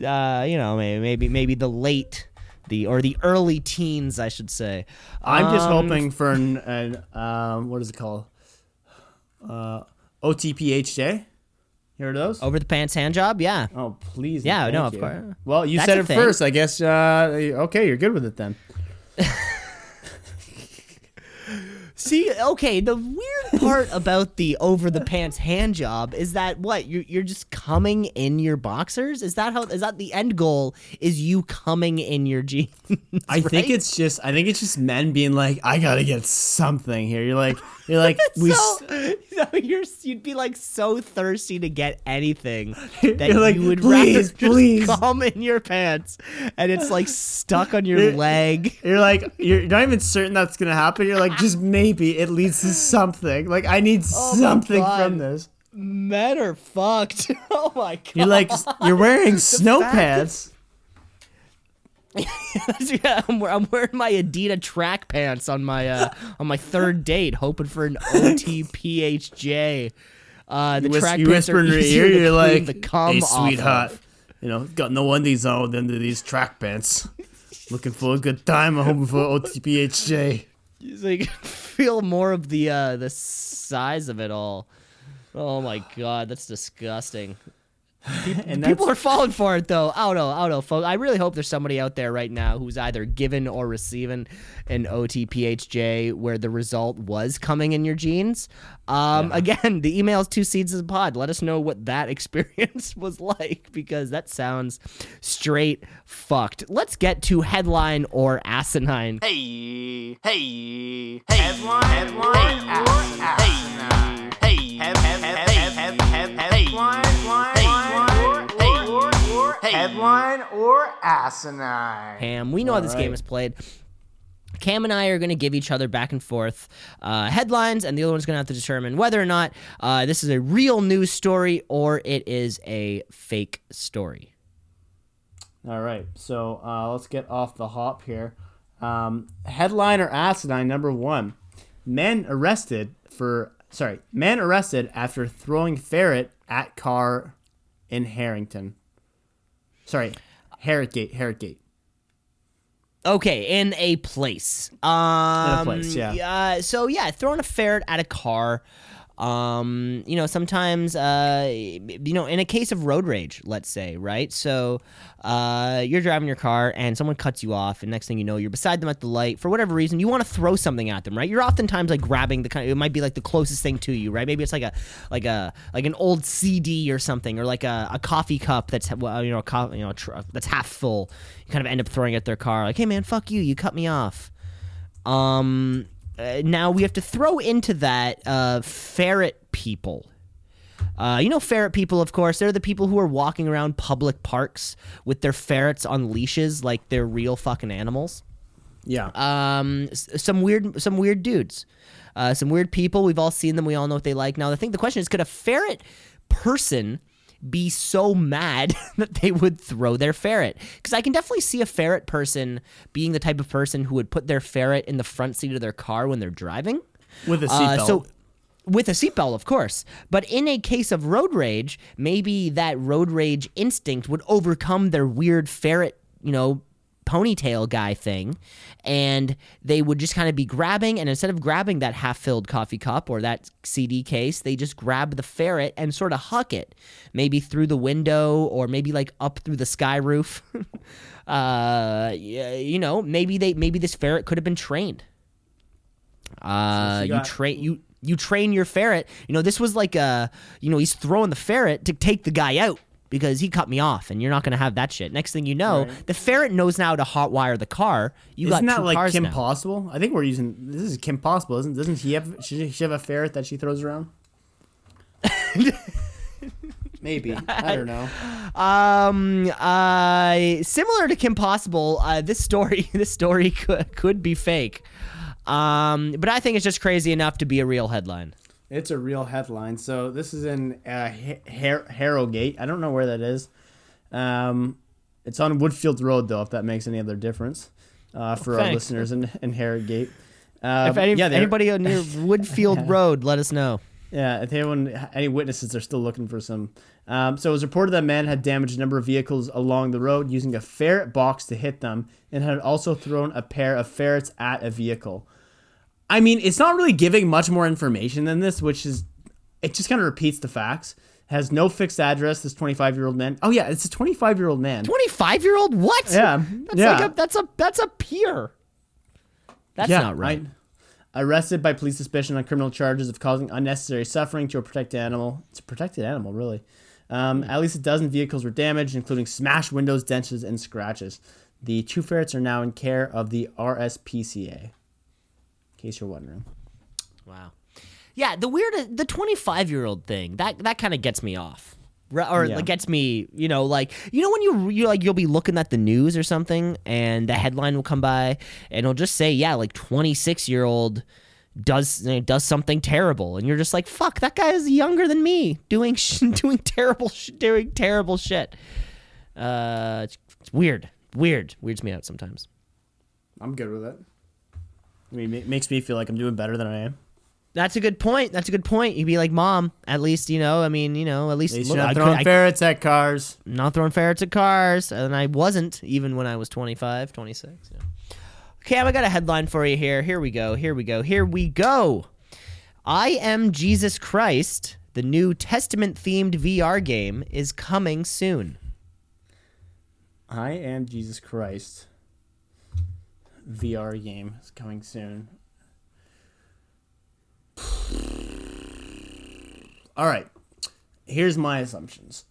Speaker 1: uh, you know, maybe maybe maybe the late. The or the early teens, I should say.
Speaker 2: I'm just
Speaker 1: Um,
Speaker 2: hoping for an, an um, what is it called? Uh, OTPHJ. Heard of those?
Speaker 1: over the pants hand job. Yeah,
Speaker 2: Oh, please.
Speaker 1: Yeah, no, of
Speaker 2: you.
Speaker 1: course.
Speaker 2: Well, you
Speaker 1: That's
Speaker 2: said it
Speaker 1: thing.
Speaker 2: first. I guess. Uh, okay, you're good with it then.
Speaker 1: See, okay, the weird part about the over the pants hand job is that what you're you're just coming in your boxers. Is that how? Is that the end goal? Is you coming in your jeans?
Speaker 2: I think it's just. I think it's just men being like, I gotta get something here. You're like, you're like, we. s-
Speaker 1: so, so you're you'd be like so thirsty to get anything that
Speaker 2: like,
Speaker 1: you would
Speaker 2: "Please,
Speaker 1: rather
Speaker 2: please."
Speaker 1: just come in your pants, and it's like stuck on your
Speaker 2: You're-
Speaker 1: leg.
Speaker 2: You're like, you're not even certain that's gonna happen. You're like, just maybe it leads to something. Like, I need
Speaker 1: Oh
Speaker 2: something from this.
Speaker 1: Men are fucked. Oh my god!
Speaker 2: You're like, you're wearing snow pants.
Speaker 1: yeah, I'm, I'm wearing my Adidas track pants on my uh, on my third date, hoping for an OTPHJ. Uh, the
Speaker 2: You,
Speaker 1: track
Speaker 2: you
Speaker 1: pants
Speaker 2: whisper
Speaker 1: are
Speaker 2: in
Speaker 1: easier
Speaker 2: ear. You're like,
Speaker 1: the
Speaker 2: hey, sweetheart.
Speaker 1: of.
Speaker 2: You know, got no undies on under these track pants. Looking for a good time. I'm hoping for OTPHJ.
Speaker 1: You can feel more of the uh, the size of it all. Oh my god, that's disgusting.
Speaker 2: And
Speaker 1: People are falling for it though. I don't know. I don't know, folks. I really hope there's somebody out there right now who's either given or receiving an OTPHJ where the result was coming in your jeans. Um, Again, the emails is two seeds of the pod. Let us know what that experience was like because that sounds straight fucked. Let's get to headline or asinine.
Speaker 3: Hey, hey, hey, headline, headline, asinine. Or, or asinine.
Speaker 1: Cam. We know how this game is played. Cam and I are going to give each other back and forth uh, headlines, and the other one's going to have to determine whether or not uh, this is a real news story or it is a fake story.
Speaker 2: All right, so uh, let's get off the hop here. Um, headline or asinine number one: Men arrested for sorry, man arrested after throwing ferret at car in Harrington. Sorry, Harrogate, Harrogate.
Speaker 1: Okay, in a place. Um,
Speaker 2: place, yeah.
Speaker 1: Uh, so yeah, throwing a ferret at a car. Um, you know, sometimes, uh, you know, in a case of road rage, let's say, right? So, uh, you're driving your car and someone cuts you off, and next thing you know, you're beside them at the light for whatever reason. You want to throw something at them, right? You're oftentimes like grabbing the kind. It might be like the closest thing to you, right? Maybe it's like a like a like an old CD or something, or like a, a coffee cup that's well, you know, a co- you know, tr- that's half full. You kind of end up throwing at their car, like, "Hey, man, fuck you! You cut me off." Um, uh, now we have to throw into that uh, ferret people. Uh, you know, ferret people, of course, they're the people who are walking around public parks with their ferrets on leashes like they're real fucking animals.
Speaker 2: Yeah.
Speaker 1: Um, some weird, some weird dudes, uh, some weird people. We've all seen them. We all know what they like. Now, the thing, the question is, could a ferret person be so mad that they would throw their ferret. Because I can definitely see a ferret person being the type of person who would put their ferret in the front seat of their car when they're driving.
Speaker 2: With a
Speaker 1: Uh,
Speaker 2: seatbelt.
Speaker 1: so with a seatbelt, of course. But in a case of road rage, maybe that road rage instinct would overcome their weird ferret, you know, ponytail guy thing, and they would just kind of be grabbing. And instead of grabbing that half-filled coffee cup or that CD case, they just grab the ferret and sort of huck it, maybe through the window or maybe like up through the sky roof. uh, you know, maybe they maybe this ferret could have been trained. Uh,
Speaker 2: she
Speaker 1: you
Speaker 2: got-
Speaker 1: train you you train your ferret. You know, this was like a you know he's throwing the ferret to take the guy out because he cut me off, and you're not gonna have that shit. Next thing you know, the ferret knows now to hotwire the car. You
Speaker 2: Isn't
Speaker 1: got
Speaker 2: that
Speaker 1: two
Speaker 2: like
Speaker 1: cars
Speaker 2: Kim
Speaker 1: now.
Speaker 2: Possible? I think we're using this is Kim Possible, isn't? Doesn't she have? She have a ferret that she throws around? Maybe I don't know.
Speaker 1: Um, uh, similar to Kim Possible, uh, this story this story could could be fake. Um, but I think it's just crazy enough to be a real headline.
Speaker 2: It's a real headline. So this is in uh, Har- Harrogate. I don't know where that is. Um, it's on Woodfield Road, though. If that makes any other difference uh, for our listeners in, in Harrogate. Uh,
Speaker 1: If any,
Speaker 2: yeah,
Speaker 1: anybody near Woodfield Road, let us know.
Speaker 2: Yeah, if anyone, any witnesses are still looking for some. Um, so it was reported that a man had damaged a number of vehicles along the road using a ferret box to hit them, and had also thrown a pair of ferrets at a vehicle. I mean, it's not really giving much more information than this, which is, it just kind of repeats the facts. Has no fixed address. This 25 year old man. Oh yeah, it's a 25 year old man.
Speaker 1: Twenty five year old? What?
Speaker 2: Yeah,
Speaker 1: that's
Speaker 2: yeah.
Speaker 1: like a that's a that's a peer. That's
Speaker 2: yeah,
Speaker 1: not right.
Speaker 2: Arrested by police suspicion on criminal charges of causing unnecessary suffering to a protected animal. It's a protected animal, really. Um, at least a dozen vehicles were damaged, including smashed windows, dents, and scratches. The two ferrets are now in care of the RSPCA. In case you're wondering.
Speaker 1: Wow. Yeah, the weird the 25 year old thing that that kind of gets me off. Or
Speaker 2: Yeah.
Speaker 1: like gets me, you know, like you know when you you like you'll be looking at the news or something and the headline will come by and it'll just say yeah like 26 year old does you know, does something terrible and you're just like fuck that guy is younger than me doing sh- doing terrible sh- doing terrible shit. Uh, it's, it's weird, weird, weirds me out sometimes.
Speaker 2: I'm good with it. I mean, it makes me feel like I'm doing better than I am.
Speaker 1: That's a good point. That's a good point. You'd be like, Mom, at least, you know, I mean, you know, at least,
Speaker 2: They
Speaker 1: look,
Speaker 2: should
Speaker 1: I
Speaker 2: have
Speaker 1: could-
Speaker 2: thrown
Speaker 1: I-
Speaker 2: ferrets at cars.
Speaker 1: not throwing ferrets at cars. And I wasn't, even when I was 25, 26. Yeah. Okay, I got a headline for you here. Here we go. Here we go. Here we go. I Am Jesus Christ, the new Testament themed VR game, is coming soon.
Speaker 2: I am Jesus Christ. VR game is coming soon. All right. Here's my assumptions.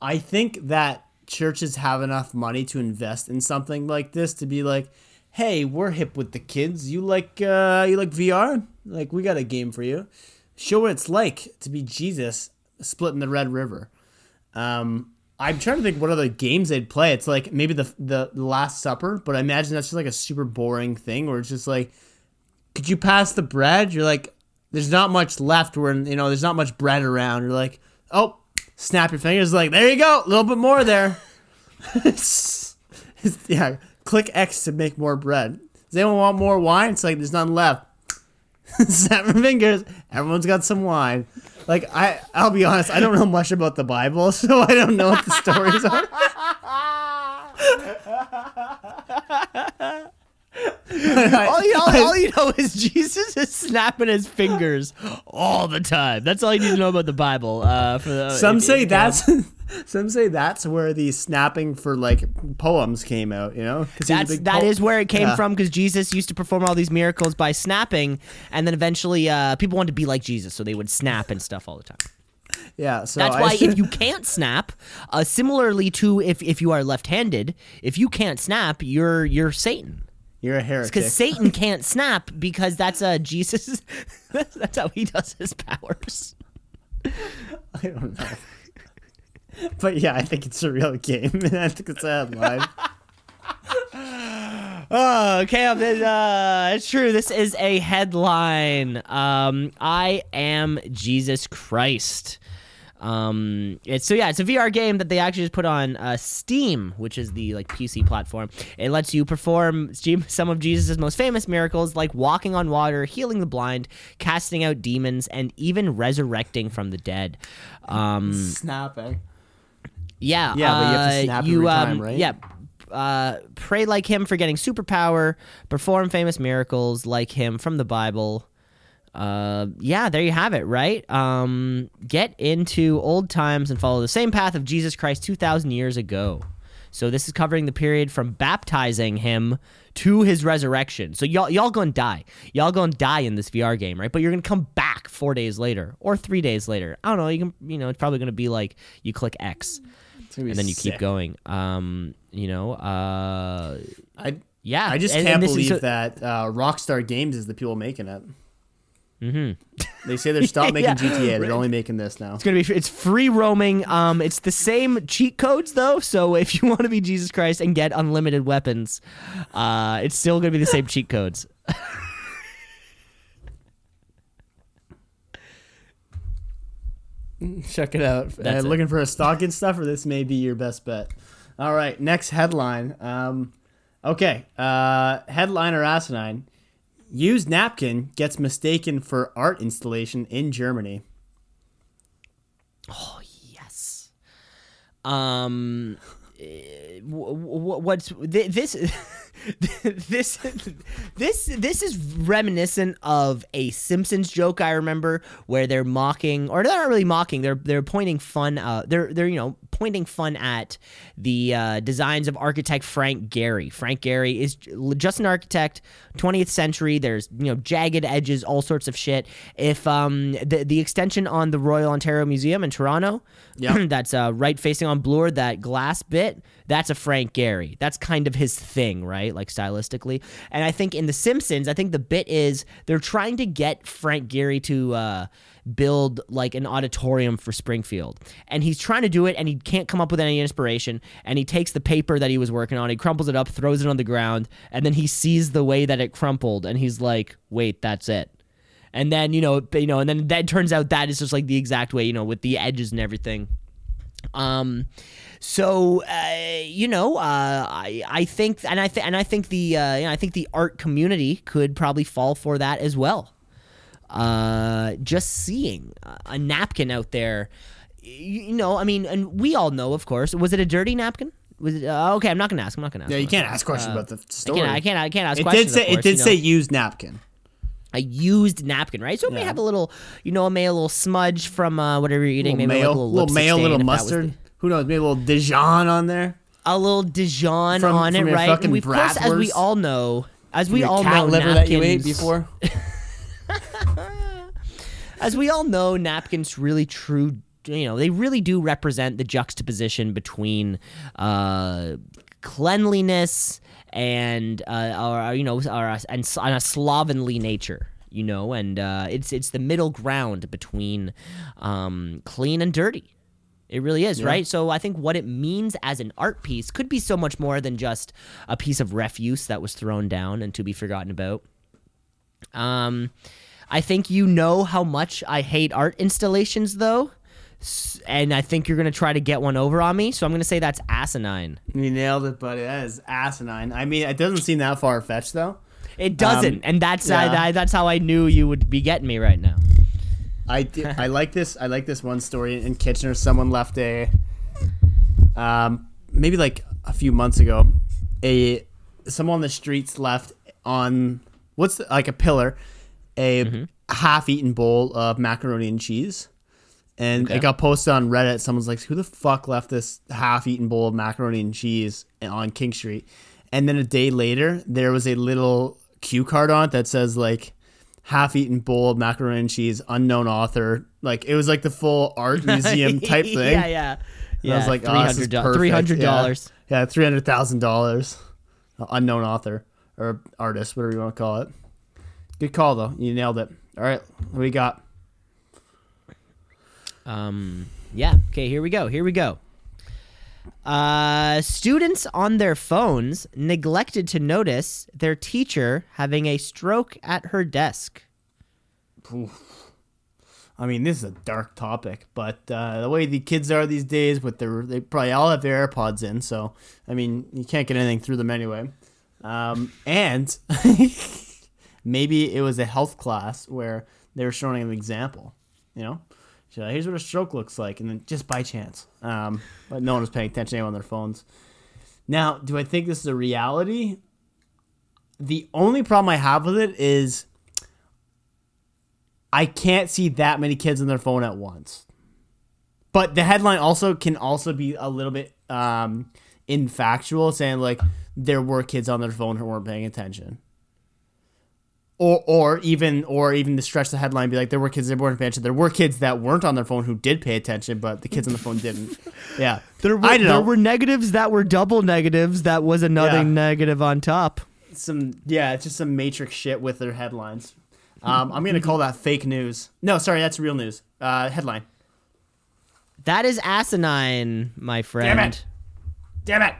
Speaker 2: I think that churches have enough money to invest in something like this to be like, "Hey, we're hip with the kids. You like uh you like VR? Like we got a game for you. Show what it's like to be Jesus splitting the Red River." Um, I'm trying to think what other games they'd play. It's like maybe the the Last Supper, but I imagine that's just like a super boring thing where it's just like, could you pass the bread? You're like, there's not much left. Where you know there's not much bread around. You're like, oh, snap your fingers. Like there you go, a little bit more there. It's- it's- yeah, click X to make more bread. Does anyone want more wine? It's like there's none left. snap your fingers. Everyone's got some wine. Like I, I'll be honest. I don't know much about the Bible, so I don't know what the stories are.
Speaker 1: all, you, all, all you know is Jesus is snapping his fingers all the time. That's all you need to know about the Bible. Uh, for the,
Speaker 2: Some
Speaker 1: if-
Speaker 2: say
Speaker 1: if-
Speaker 2: that's, some say that's where the snapping for like poems came out. You know,
Speaker 1: That's that
Speaker 2: po-
Speaker 1: is where it came
Speaker 2: Yeah.
Speaker 1: from because Jesus used to perform all these miracles by snapping, and then eventually uh, people wanted to be like Jesus, so they would snap and stuff all the time.
Speaker 2: Yeah, so
Speaker 1: That's
Speaker 2: I-
Speaker 1: why if you can't snap, uh, similarly to if, if you are left-handed, if you can't snap, you're you're Satan
Speaker 2: you're a heretic.
Speaker 1: because Satan can't snap because that's uh, Jesus. that's how he does his powers.
Speaker 2: I don't know. But yeah, I think it's a real game, and I think it's a headline.
Speaker 1: Oh, okay. um, Uh, it's true. This is a headline. Um, I am Jesus Christ. Um, it's so yeah, it's a VR game that they actually just put on uh, Steam, which is the like PC platform. It lets you perform Steam- some of Jesus' most famous miracles, like walking on water, healing the blind, casting out demons, and even resurrecting from the dead. Um,
Speaker 2: Snapping.
Speaker 1: yeah,
Speaker 2: Yeah, but you have to
Speaker 1: uh,
Speaker 2: snap
Speaker 1: you,
Speaker 2: every
Speaker 1: um,
Speaker 2: time, right?
Speaker 1: Yeah. Uh, pray like him for getting superpower, perform famous miracles like him from the Bible. Uh, yeah, there you have it, right? Um, get into old times and follow the same path of Jesus Christ 2,000 years ago. So this is covering the period from baptizing him to his resurrection. So y'all y'all gonna die. Y'all gonna die in this VR game, right? But you're gonna come back four days later or three days later. I don't know. You can you know it's probably gonna be like you click X
Speaker 2: It's gonna be
Speaker 1: and then you keep going. Um, you know, uh,
Speaker 2: I
Speaker 1: yeah.
Speaker 2: I just
Speaker 1: and-
Speaker 2: can't
Speaker 1: and this is
Speaker 2: believe
Speaker 1: so-
Speaker 2: that uh, Rockstar Games is the people making it. Mm-hmm. They say they're stopped making
Speaker 1: Yeah.
Speaker 2: GTA. They're only making this now.
Speaker 1: It's gonna be it's free roaming. Um, it's the same cheat codes though. So if you want to be Jesus Christ and get unlimited weapons, uh, it's still gonna be the same cheat codes.
Speaker 2: Check it out. Uh,
Speaker 1: it.
Speaker 2: looking for a stocking stuffer? this may be your best bet. All right, next headline. Um, okay, uh, headline or asinine. Used napkin gets mistaken for art installation in Germany.
Speaker 1: Oh yes. Um, eh, wh- wh- what's this? this this this is reminiscent of a Simpsons joke I remember where they're mocking or they're not really mocking they're they're pointing fun uh they're they're you know pointing fun at the uh, designs of architect Frank Gehry. Frank Gehry is just an architect, 20th century. There's you know jagged edges, all sorts of shit. If um the the extension on the Royal Ontario Museum in Toronto,
Speaker 2: Yeah.
Speaker 1: that's uh, right facing on Bloor, that glass bit, that's a Frank Gehry. That's kind of his thing, right? Like stylistically. And I think in The Simpsons, I think the bit is they're trying to get Frank Gehry to uh, build like an auditorium for Springfield. And he's trying to do it and he can't come up with any inspiration. And he takes the paper that he was working on, he crumples it up, throws it on the ground, and then he sees the way that it crumpled and he's like, wait, that's it. And then, you know, you know, and then that turns out that is just like the exact way, you know, with the edges and everything. Um, so uh, you know, uh, I I think, and I th- and I think the uh, you know, I think the art community could probably fall for that as well. Uh, just seeing a- napkin out there, you, you know, I mean, and we all know, of course, was it a dirty napkin? Was it, uh, okay, I'm not gonna ask. I'm not gonna ask.
Speaker 2: Yeah, you can't ask questions
Speaker 1: Uh,
Speaker 2: about the
Speaker 1: I
Speaker 2: story.
Speaker 1: can't. I can't. I can't ask
Speaker 2: it did
Speaker 1: questions.
Speaker 2: say
Speaker 1: of
Speaker 2: it
Speaker 1: course,
Speaker 2: did
Speaker 1: you know
Speaker 2: say used napkin.
Speaker 1: A used napkin, right? So it may have a little, you know, it may have a little smudge from uh, whatever you're eating.
Speaker 2: Little
Speaker 1: maybe
Speaker 2: mayo,
Speaker 1: like a little,
Speaker 2: little mayo, little
Speaker 1: if that was
Speaker 2: mustard.
Speaker 1: the-
Speaker 2: Who knows? Maybe a little Dijon on there.
Speaker 1: a little Dijon
Speaker 2: From-
Speaker 1: on
Speaker 2: from
Speaker 1: it, right? And we, of course, as we all know, as we all know,
Speaker 2: liver
Speaker 1: napkins,
Speaker 2: that you ate before.
Speaker 1: as we all know, napkins really true. You know, they really do represent the juxtaposition between uh, cleanliness and uh, you know, or a, and, and a slovenly nature. You know, and uh, it's it's the middle ground between um, clean and dirty. It really is, right? So I think what it means as an art piece could be so much more than just a piece of refuse that was thrown down and to be forgotten about. Um, I think you know how much I hate art installations, though, and I think you're gonna try to get one over on me. So I'm gonna say that's asinine.
Speaker 2: You nailed it, buddy. That is asinine. I mean, it doesn't seem that far fetched though.
Speaker 1: It doesn't,
Speaker 2: Um,
Speaker 1: and that's
Speaker 2: yeah.
Speaker 1: I, I, that's how I knew you would be getting me right now.
Speaker 2: I did, I like this. I like this one story in Kitchener. Someone left a, um, maybe like a few months ago, a someone on the streets left on what's the, like a pillar, a
Speaker 1: Mm-hmm.
Speaker 2: half-eaten bowl of macaroni and cheese, and
Speaker 1: Okay.
Speaker 2: it got posted on Reddit. Someone's like, "Who the fuck left this half-eaten bowl of macaroni and cheese on King Street?" And then a day later, there was a little cue card on it that says like half-eaten bowl of macaroni and cheese, unknown author. Like it was like the full art museum type thing.
Speaker 1: yeah, yeah.
Speaker 2: And I was like, oh, this is perfect.
Speaker 1: three hundred dollars.
Speaker 2: Yeah, yeah three hundred thousand dollars. Unknown author or artist, whatever you want to call it. Good call though. You nailed it. All right, what we got?
Speaker 1: Um, yeah. Okay, here we go. Here we go. Uh, students on their phones neglected to notice their teacher having a stroke at her desk.
Speaker 2: I mean, this is a dark topic, but uh, the way the kids are these days, with their they probably all have their AirPods in, so I mean, you can't get anything through them anyway. Um, and maybe it was a health class where they were showing an example. You know, so here's what a stroke looks like, and then just by chance, um, but no one was paying attention to on their phones. Now, do I think this is a reality? The only problem I have with it is I can't see that many kids on their phone at once. But the headline also can also be a little bit um, infactual, saying like there were kids on their phone who weren't paying attention. Or, or even or even to stretch the headline be like there were kids that weren't paying attention. There were kids that weren't on their phone who did pay attention, but the kids on the phone didn't. Yeah,
Speaker 1: There were,
Speaker 2: I don't
Speaker 1: there
Speaker 2: know.
Speaker 1: were negatives that were double negatives. That was another
Speaker 2: Yeah.
Speaker 1: negative on top.
Speaker 2: some yeah, it's just some matrix shit with their headlines. Um, I'm gonna call that fake news. No, sorry, that's real news. Uh, headline.
Speaker 1: That is asinine, my friend.
Speaker 2: Damn it. Damn it.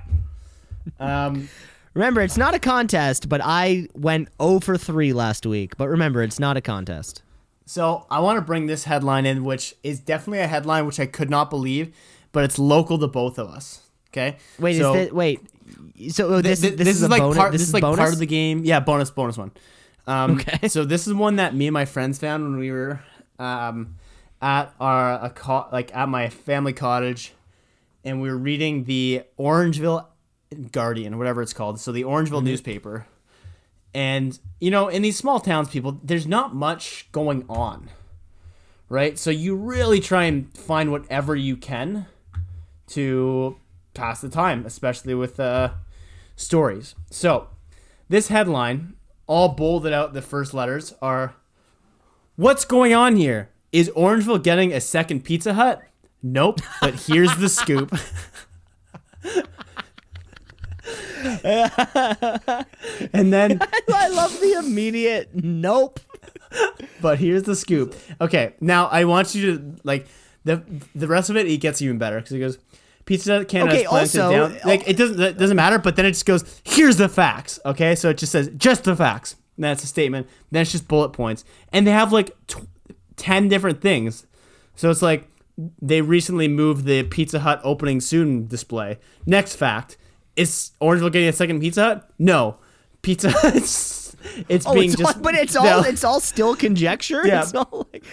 Speaker 2: Um,
Speaker 1: Remember, it's not a contest, but I went 0 for 3 last week. But remember, it's not a contest.
Speaker 2: so I want to bring this headline in, which is definitely a headline which I could not believe, but it's local to both of us. Okay.
Speaker 1: Wait,
Speaker 2: so,
Speaker 1: is this, wait. So oh, this,
Speaker 2: Th-
Speaker 1: this, is, a
Speaker 2: like
Speaker 1: bonus.
Speaker 2: part.
Speaker 1: This,
Speaker 2: This,
Speaker 1: is
Speaker 2: like
Speaker 1: bonus?
Speaker 2: part of the game. Yeah, bonus, bonus one. Um,
Speaker 1: Okay.
Speaker 2: So this is one that me and my friends found when we were um, at our a co- like at my family cottage, and we were reading the Orangeville Guardian, whatever it's called. So the Orangeville
Speaker 1: Mm-hmm.
Speaker 2: newspaper, and you know, in these small towns, people, there's not much going on, right? So you really try and find whatever you can to pass the time, especially with uh, stories. So, this headline, all bolded out, the first letters are What's going on here? Is Orangeville getting a second Pizza Hut? Nope, but here's the scoop. and then
Speaker 1: I love the immediate nope.
Speaker 2: but here's the scoop. Okay, now I want you to like the the rest of it. It gets even better because he goes, Pizza Hut Canada
Speaker 1: Okay, also-
Speaker 2: down. Like it doesn't it doesn't matter. But then it just goes, here's the facts. Okay, so it just says just the facts. And that's a statement. Then it's just bullet points, and they have like tw- ten different things. So it's like they recently moved the Pizza Hut opening soon display. Next fact: Is Orangeville getting a second Pizza Hut? No, Pizza Hut. It's, it's
Speaker 1: Oh,
Speaker 2: being
Speaker 1: it's
Speaker 2: just
Speaker 1: all, but it's all
Speaker 2: no.
Speaker 1: it's all still conjecture.
Speaker 2: Yeah.
Speaker 1: It's all like,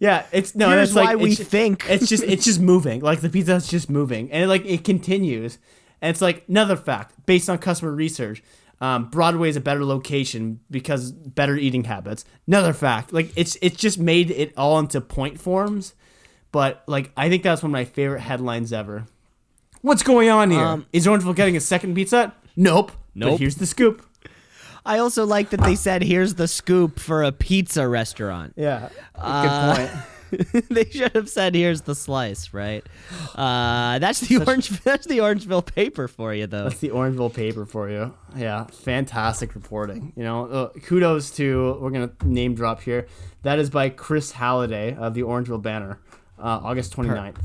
Speaker 2: Yeah, it's no.
Speaker 1: Here's
Speaker 2: it's like,
Speaker 1: why we
Speaker 2: it's,
Speaker 1: think.
Speaker 2: it's just it's just moving. Like the pizza's just moving, and like it continues. And it's like another fact based on customer research. Um, Broadway is a better location because better eating habits. Another fact, like it's it's just made it all into point forms. But like I think that's one of my favorite headlines ever. What's going on here?
Speaker 1: Um,
Speaker 2: is Orangeville getting a second pizza? Nope. But
Speaker 1: Nope.
Speaker 2: here's the scoop.
Speaker 1: I also like that they said, "Here's the scoop for a pizza restaurant."
Speaker 2: Yeah. Good
Speaker 1: Uh,
Speaker 2: point.
Speaker 1: they should have said, "Here's the slice." Right? Uh, that's the orange. That's the Orangeville paper for you, though.
Speaker 2: That's the Orangeville paper for you. Yeah, fantastic reporting. You know, uh, kudos to we're gonna name drop here. That is by Chris Halliday of the Orangeville Banner, uh, August 29th.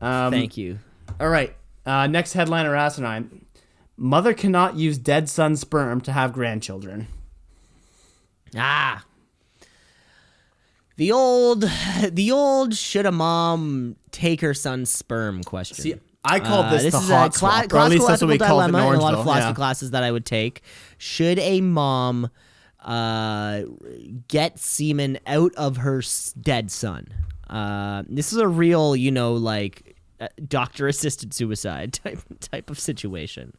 Speaker 2: Um,
Speaker 1: Thank you.
Speaker 2: All right, uh, next headline or asinine: Mother cannot use dead son sperm to have grandchildren.
Speaker 1: Ah. The old, the old should a mom take her son's sperm question.
Speaker 2: See, I call
Speaker 1: Uh,
Speaker 2: this,
Speaker 1: this
Speaker 2: the
Speaker 1: is
Speaker 2: hot
Speaker 1: a cla-
Speaker 2: swap, or at least that's what we call it in
Speaker 1: a lot of philosophy
Speaker 2: Yeah.
Speaker 1: classes that I would take. Should a mom uh, get semen out of her dead son? Uh, this is a real, you know, like uh, doctor-assisted suicide type type of situation.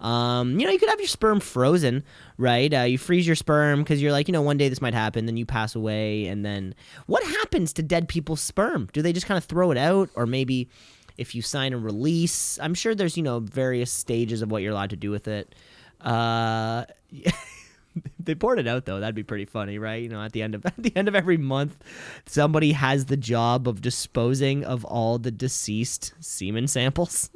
Speaker 1: Um, you know, you could have your sperm frozen, right? Uh, you freeze your sperm because you're like, you know, one day this might happen. Then you pass away, and then what happens to dead people's sperm? Do they just kind of throw it out, or maybe if you sign a release? I'm sure there's you know various stages of what you're allowed to do with it. Uh, they poured it out though. That'd be pretty funny, right? You know, at the end of at the end of every month, somebody has the job of disposing of all the deceased semen samples.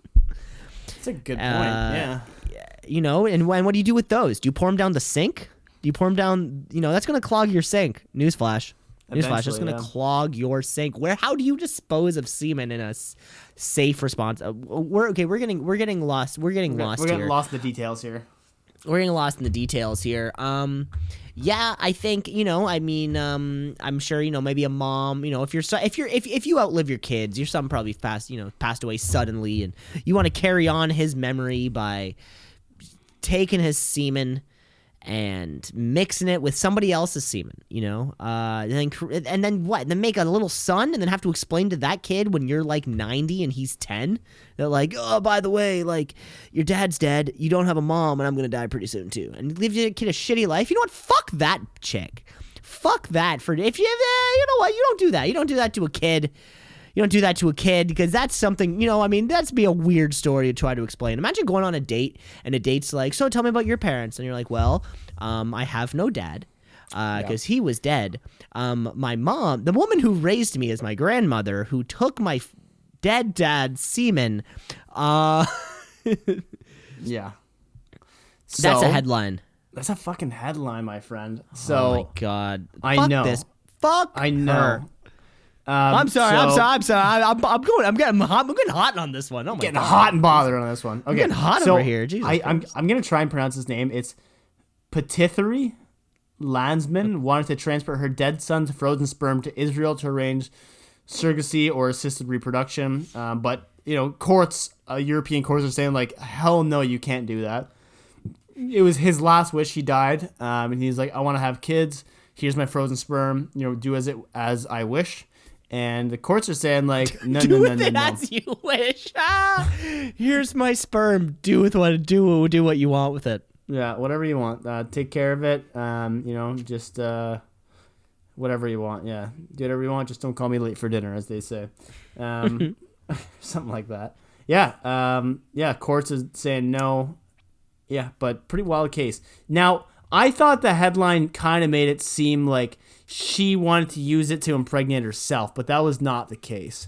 Speaker 2: That's a good point.
Speaker 1: Uh,
Speaker 2: yeah.
Speaker 1: you know, and when what do you do with those? Do you pour them down the sink? Do you pour them down? You know, that's going to clog your sink. Newsflash. Newsflash. That's going to
Speaker 2: yeah.
Speaker 1: clog your sink. Where? How do you dispose of semen in a s- safe response? Uh, we're okay. We're getting we're getting lost. We're getting
Speaker 2: We're,
Speaker 1: lost
Speaker 2: we're
Speaker 1: here.
Speaker 2: getting lost the details here.
Speaker 1: We're getting lost in the details here. Um, yeah, I think you know. I mean, um, I'm sure you know. Maybe a mom. You know, if you're if you're if if you outlive your kids, your son probably passed. You know, passed away suddenly, and you want to carry on his memory by taking his semen and mixing it with somebody else's semen, you know, uh, and then and then what? Then make a little son, and then have to explain to that kid when you're like 90 and he's 10 that like, oh, by the way, like your dad's dead, you don't have a mom, and I'm gonna die pretty soon too, and leave your kid a shitty life. You know what? Fuck that chick. Fuck that for if you eh, you know what? You don't do that. You don't do that to a kid. You don't do that to a kid because that's something, you know, I mean, that's be a weird story to try to explain. Imagine going on a date and a date's like, so tell me about your parents. And you're like, well, um, I have no dad because he was dead. Um, my mom, the woman who raised me is my grandmother who took my f- dead dad's semen. Uh,
Speaker 2: Yeah.
Speaker 1: that's a headline.
Speaker 2: That's a fucking headline, my friend.
Speaker 1: oh
Speaker 2: So
Speaker 1: my God.
Speaker 2: I
Speaker 1: Fuck
Speaker 2: know.
Speaker 1: this. Fuck
Speaker 2: I know.
Speaker 1: her.
Speaker 2: Um,
Speaker 1: I'm sorry. I'm sorry. I'm sorry. I, I'm, I'm going. I'm getting hot. I'm getting hot on this one. Oh my
Speaker 2: Getting
Speaker 1: God.
Speaker 2: hot and bothered on this one. Okay,
Speaker 1: getting hot
Speaker 2: so
Speaker 1: over here. Jesus
Speaker 2: I, I'm I'm gonna try and pronounce his name. It's Petithari Landsman wanted to transfer her dead son's frozen sperm to Israel to arrange surrogacy or assisted reproduction. Um, but you know, courts, uh, European courts are saying like, hell no, you can't do that. It was his last wish. He died, um, and he's like, I want to have kids. Here's my frozen sperm. You know, do as it as I wish. And the courts are saying like, no,
Speaker 1: do
Speaker 2: no, no,
Speaker 1: with
Speaker 2: no,
Speaker 1: it
Speaker 2: no.
Speaker 1: as you wish. Ah, here's my sperm. Do with what do do what you want with it.
Speaker 2: Yeah, whatever you want. Uh, take care of it. Um, you know, just uh, whatever you want. Yeah, do whatever you want. Just don't call me late for dinner, as they say. Um, something like that. Yeah. Um, yeah. Courts is saying no. Yeah, but pretty wild case. Now, I thought the headline kind of made it seem like she wanted to use it to impregnate herself, but that was not the case.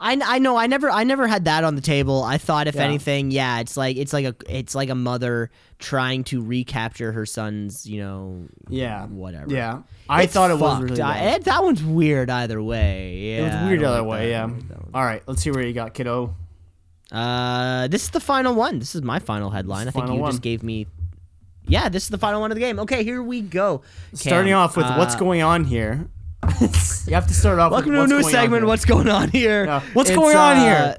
Speaker 1: I, I know I never I never had that on the table. I thought if
Speaker 2: Yeah.
Speaker 1: anything, yeah, it's like it's like a it's like a mother trying to recapture her son's, you know,
Speaker 2: Yeah.
Speaker 1: whatever.
Speaker 2: Yeah. I
Speaker 1: It's
Speaker 2: thought it was
Speaker 1: fucked.
Speaker 2: really
Speaker 1: I- it- that one's weird either way. Yeah,
Speaker 2: It was weird other
Speaker 1: like
Speaker 2: way.
Speaker 1: that.
Speaker 2: Yeah. All right. Let's see where you got, kiddo.
Speaker 1: Uh, this is the final one. This is my final headline. I think you
Speaker 2: one.
Speaker 1: just gave me. Yeah, this is the final one of the game. Okay, here we go.
Speaker 2: Starting off with what's
Speaker 1: uh,
Speaker 2: going on here. you have to start off.
Speaker 1: Welcome
Speaker 2: with
Speaker 1: to a new segment. What's going on here?
Speaker 2: Yeah. What's
Speaker 1: It's,
Speaker 2: going on
Speaker 1: uh,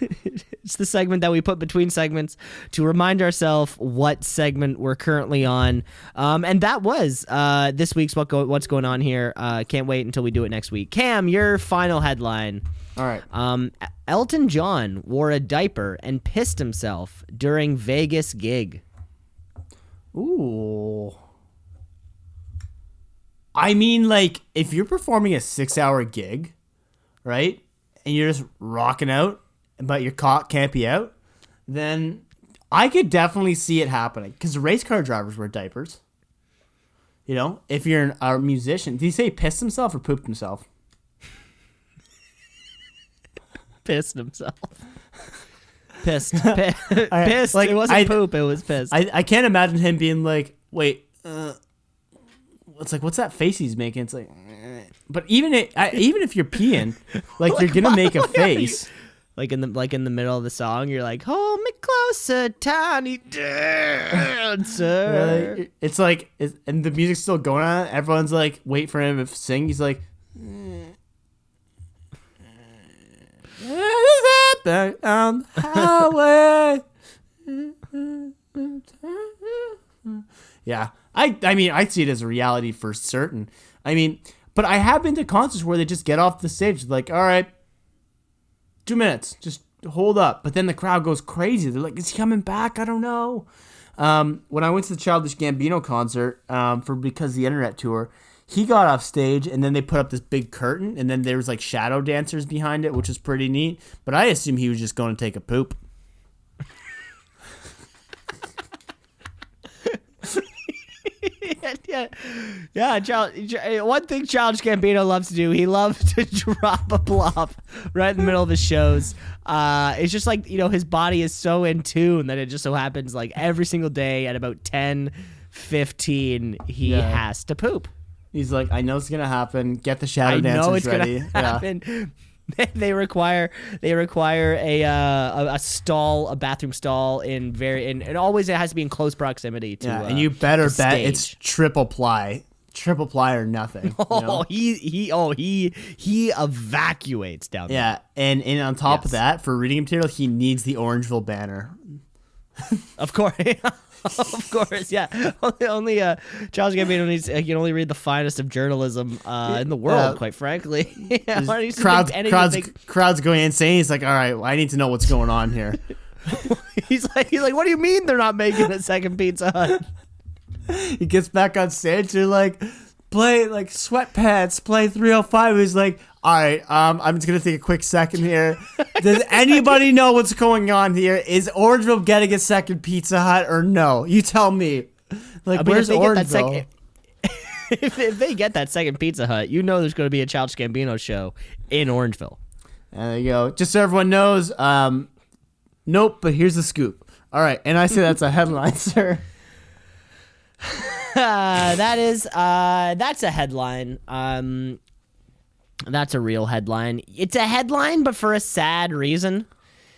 Speaker 1: it's the segment that we put between segments to remind ourselves what segment we're currently on. Um, and that was uh, this week's what go- what's going on here. Uh, can't wait until we do it next week. Cam, your final headline.
Speaker 2: All right.
Speaker 1: Um, Elton John wore a diaper and pissed himself during Vegas gig.
Speaker 2: Ooh. I mean, like, if you're performing a six-hour gig, right, and you're just rocking out, but your cock can't be out, then I could definitely see it happening. Because race car drivers wear diapers. You know, if you're an, a musician, did he say pissed himself or pooped himself?
Speaker 1: Pissed himself. Pissed. Pi- pissed.
Speaker 2: like,
Speaker 1: it wasn't
Speaker 2: I-
Speaker 1: poop. It was pissed.
Speaker 2: I, I can't imagine him being like, wait, uh, it's like, what's that face he's making? It's like, but even it, I, even if you're peeing, like, you're gonna make a face.
Speaker 1: like in the like in the middle of the song, you're like, "Hold me closer, tiny dancer."
Speaker 2: Like, it's like, it's, and the music's still going on. Everyone's like, wait for him to sing. He's like, on the highway. Yeah, I I mean I see it as a reality for certain. I mean, but I have been to concerts where they just get off the stage like, all right, two minutes, just hold up. But then the crowd goes crazy. They're like, is he coming back? I don't know. Um, when I went to the Childish Gambino concert um, for because the internet tour, he got off stage and then they put up this big curtain and then there was like shadow dancers behind it, which was pretty neat. But I assume he was just going to take a poop.
Speaker 1: yeah, yeah. Child, one thing Childish Gambino loves to do, he loves to drop a plop right in the middle of his shows. Uh, it's just like you know his body is so in tune that it just so happens like every single day at about 10, 15, he
Speaker 2: Yeah.
Speaker 1: has to poop.
Speaker 2: He's like, I know it's gonna happen. Get the shadow
Speaker 1: I
Speaker 2: dancers
Speaker 1: know it's
Speaker 2: ready.
Speaker 1: gonna
Speaker 2: Yeah.
Speaker 1: they require they require a, uh, a a stall, a bathroom stall in very and, and always it has to be in close proximity to.
Speaker 2: Yeah,
Speaker 1: uh,
Speaker 2: and you better bet
Speaker 1: stage.
Speaker 2: it's triple ply, triple ply or nothing. you
Speaker 1: Oh,
Speaker 2: know?
Speaker 1: he he oh he he evacuates down there.
Speaker 2: Yeah, and and on top of that, for reading material, he needs the Orangeville banner.
Speaker 1: Of course. of course, yeah. Only, only uh, Charles Gambino needs uh, can only read the finest of journalism uh, in the world, quite frankly. yeah, why don't you just
Speaker 2: crowds, crowds, crowds going insane. He's like, all right, well, I need to know what's going on here.
Speaker 1: he's like he's like, what do you mean they're not making a second Pizza Hut?
Speaker 2: he gets back on stage. They're like, play like sweatpants, play 305. He's like, all right, um, I'm just gonna take a quick second here. Does anybody know what's going on here? Is Orangeville getting a second Pizza Hut or no? You tell me. Like,
Speaker 1: I mean,
Speaker 2: where's
Speaker 1: if they get that
Speaker 2: Orangeville?
Speaker 1: if, if they get that second Pizza Hut, you know there's going to be a Childish Gambino show in Orangeville.
Speaker 2: There you go. Just so everyone knows, um, nope, but here's the scoop. All right, and I say that's a headline, sir.
Speaker 1: Uh, that is uh, that's a headline. Um, that's a real headline. It's a headline, but for a sad reason.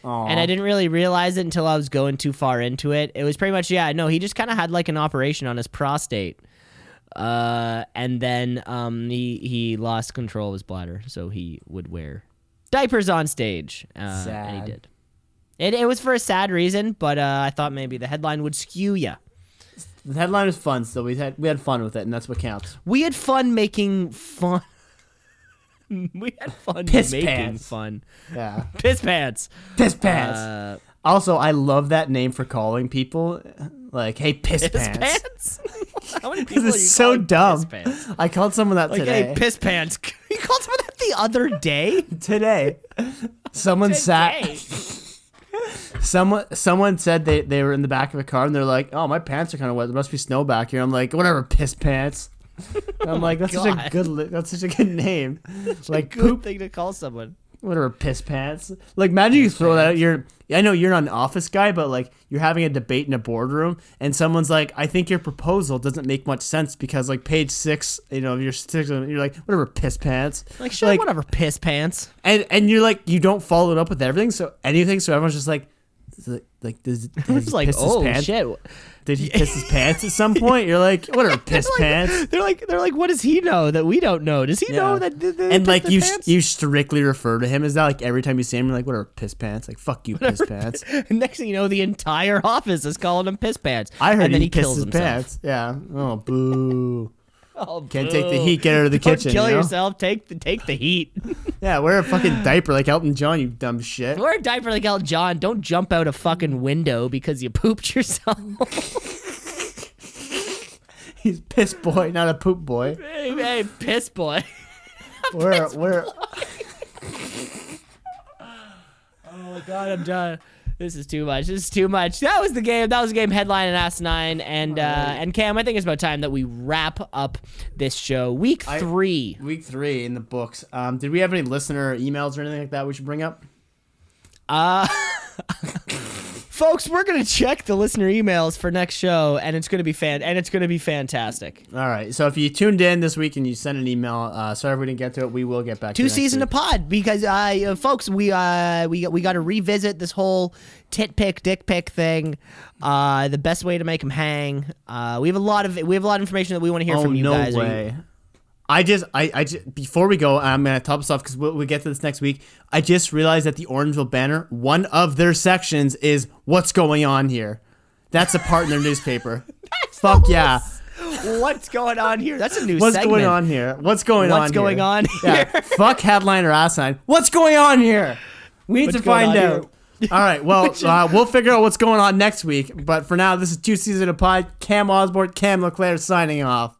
Speaker 1: And I didn't really realize it until I was going too far into it. It was pretty much yeah, no, he just kind of had like an operation on his prostate. Uh, and then um, he he lost control of his bladder, so he would wear diapers on stage. Uh, and
Speaker 2: Sad.
Speaker 1: he did. It, it was for a sad reason, but uh, I thought maybe the headline would skew you.
Speaker 2: The headline was fun, so we had we had fun with it, and that's what counts.
Speaker 1: We had fun making fun. we had fun
Speaker 2: Piss
Speaker 1: making
Speaker 2: pants.
Speaker 1: fun.
Speaker 2: Yeah,
Speaker 1: Piss pants.
Speaker 2: piss pants.
Speaker 1: Uh,
Speaker 2: also, I love that name for calling people. Like, hey, piss,
Speaker 1: piss
Speaker 2: pants.
Speaker 1: pants? How many people
Speaker 2: This
Speaker 1: are you
Speaker 2: is so
Speaker 1: calling
Speaker 2: dumb.
Speaker 1: Piss pants?
Speaker 2: I called someone that
Speaker 1: Like,
Speaker 2: today.
Speaker 1: hey, piss pants. You called someone that the other day?
Speaker 2: today, someone sat. Someone someone said they, they were in the back of a car and they're like, "Oh, my pants are kind of wet. There must be snow back here." I'm like, "Whatever, piss pants." And I'm like, "That's such a good li- that's such a good name." Like
Speaker 1: Good
Speaker 2: poop,
Speaker 1: thing to call someone.
Speaker 2: whatever, piss pants. Like imagine you throw that out. You're I know you're not an office guy, but like you're having a debate in a boardroom and someone's like, "I think your proposal doesn't make much sense because like page six, you know, you're six, you're like, whatever, piss pants."
Speaker 1: Like, sure, whatever, piss pants.
Speaker 2: and and you're like you don't follow it up with everything so anything so everyone's just like like, like does, does he
Speaker 1: It's like,
Speaker 2: piss his
Speaker 1: oh
Speaker 2: pants?
Speaker 1: shit.
Speaker 2: did he piss his pants at some point you're like what are piss
Speaker 1: Like,
Speaker 2: pants
Speaker 1: They're like, they're like, what does he know that we don't know? Does he know
Speaker 2: Yeah.
Speaker 1: that? that
Speaker 2: and like you
Speaker 1: pants?
Speaker 2: you strictly refer to him as that like every time you see him you're like whatever piss pants like fuck you piss pants
Speaker 1: And next thing you know, the entire office is calling him piss pants.
Speaker 2: I heard
Speaker 1: and then
Speaker 2: he,
Speaker 1: he, kills
Speaker 2: his
Speaker 1: himself.
Speaker 2: pants yeah oh boo
Speaker 1: Oh,
Speaker 2: Can't take the heat, get out of the
Speaker 1: Don't
Speaker 2: kitchen,
Speaker 1: Kill
Speaker 2: you know?
Speaker 1: yourself. Take the take the heat.
Speaker 2: yeah wear a fucking diaper like Elton John you dumb shit
Speaker 1: Wear a diaper like Elton John. Don't jump out a fucking window because you pooped yourself.
Speaker 2: he's piss boy not a poop boy
Speaker 1: hey, hey, piss boy.
Speaker 2: we're we're
Speaker 1: Oh my god, I'm done. This is too much. This is too much. That was the game. That was the game headline and asinine. And uh, and Cam, I think it's about time that we wrap up this show. Week
Speaker 2: I-
Speaker 1: three.
Speaker 2: Week three in the books. Um, did we have any listener emails or anything like that we should bring up?
Speaker 1: Uh, folks, we're gonna check the listener emails for next show, and it's gonna be fan and it's gonna be fantastic.
Speaker 2: All right. So if you tuned in this week and you sent an email, uh, sorry if we didn't get to it. We will get back. to
Speaker 1: Two
Speaker 2: you next
Speaker 1: Cees
Speaker 2: in
Speaker 1: a pod because uh, uh, folks, we uh we we got to revisit this whole tit pick dick pick thing. Uh, the best way to make them hang. Uh, we have a lot of we have a lot of information that we want to hear
Speaker 2: Oh
Speaker 1: from you
Speaker 2: no
Speaker 1: guys.
Speaker 2: Way! I just, I, I just, before we go, I'm gonna top this off because we'll, we'll get to this next week. I just realized that the Orangeville Banner, one of their sections is what's going on here. That's a part in their newspaper. Fuck yeah!
Speaker 1: What's going on here? That's a new
Speaker 2: What's
Speaker 1: segment.
Speaker 2: going on here? What's going on?
Speaker 1: What's going
Speaker 2: here?
Speaker 1: on
Speaker 2: Yeah. Fuck headline or asinine. What's going on here? We need
Speaker 1: What's
Speaker 2: to find out. All right. Well, uh, we'll figure out what's going on next week. But for now, this is two Cees in a pod. Cam Osborne, Cam Leclerc signing off.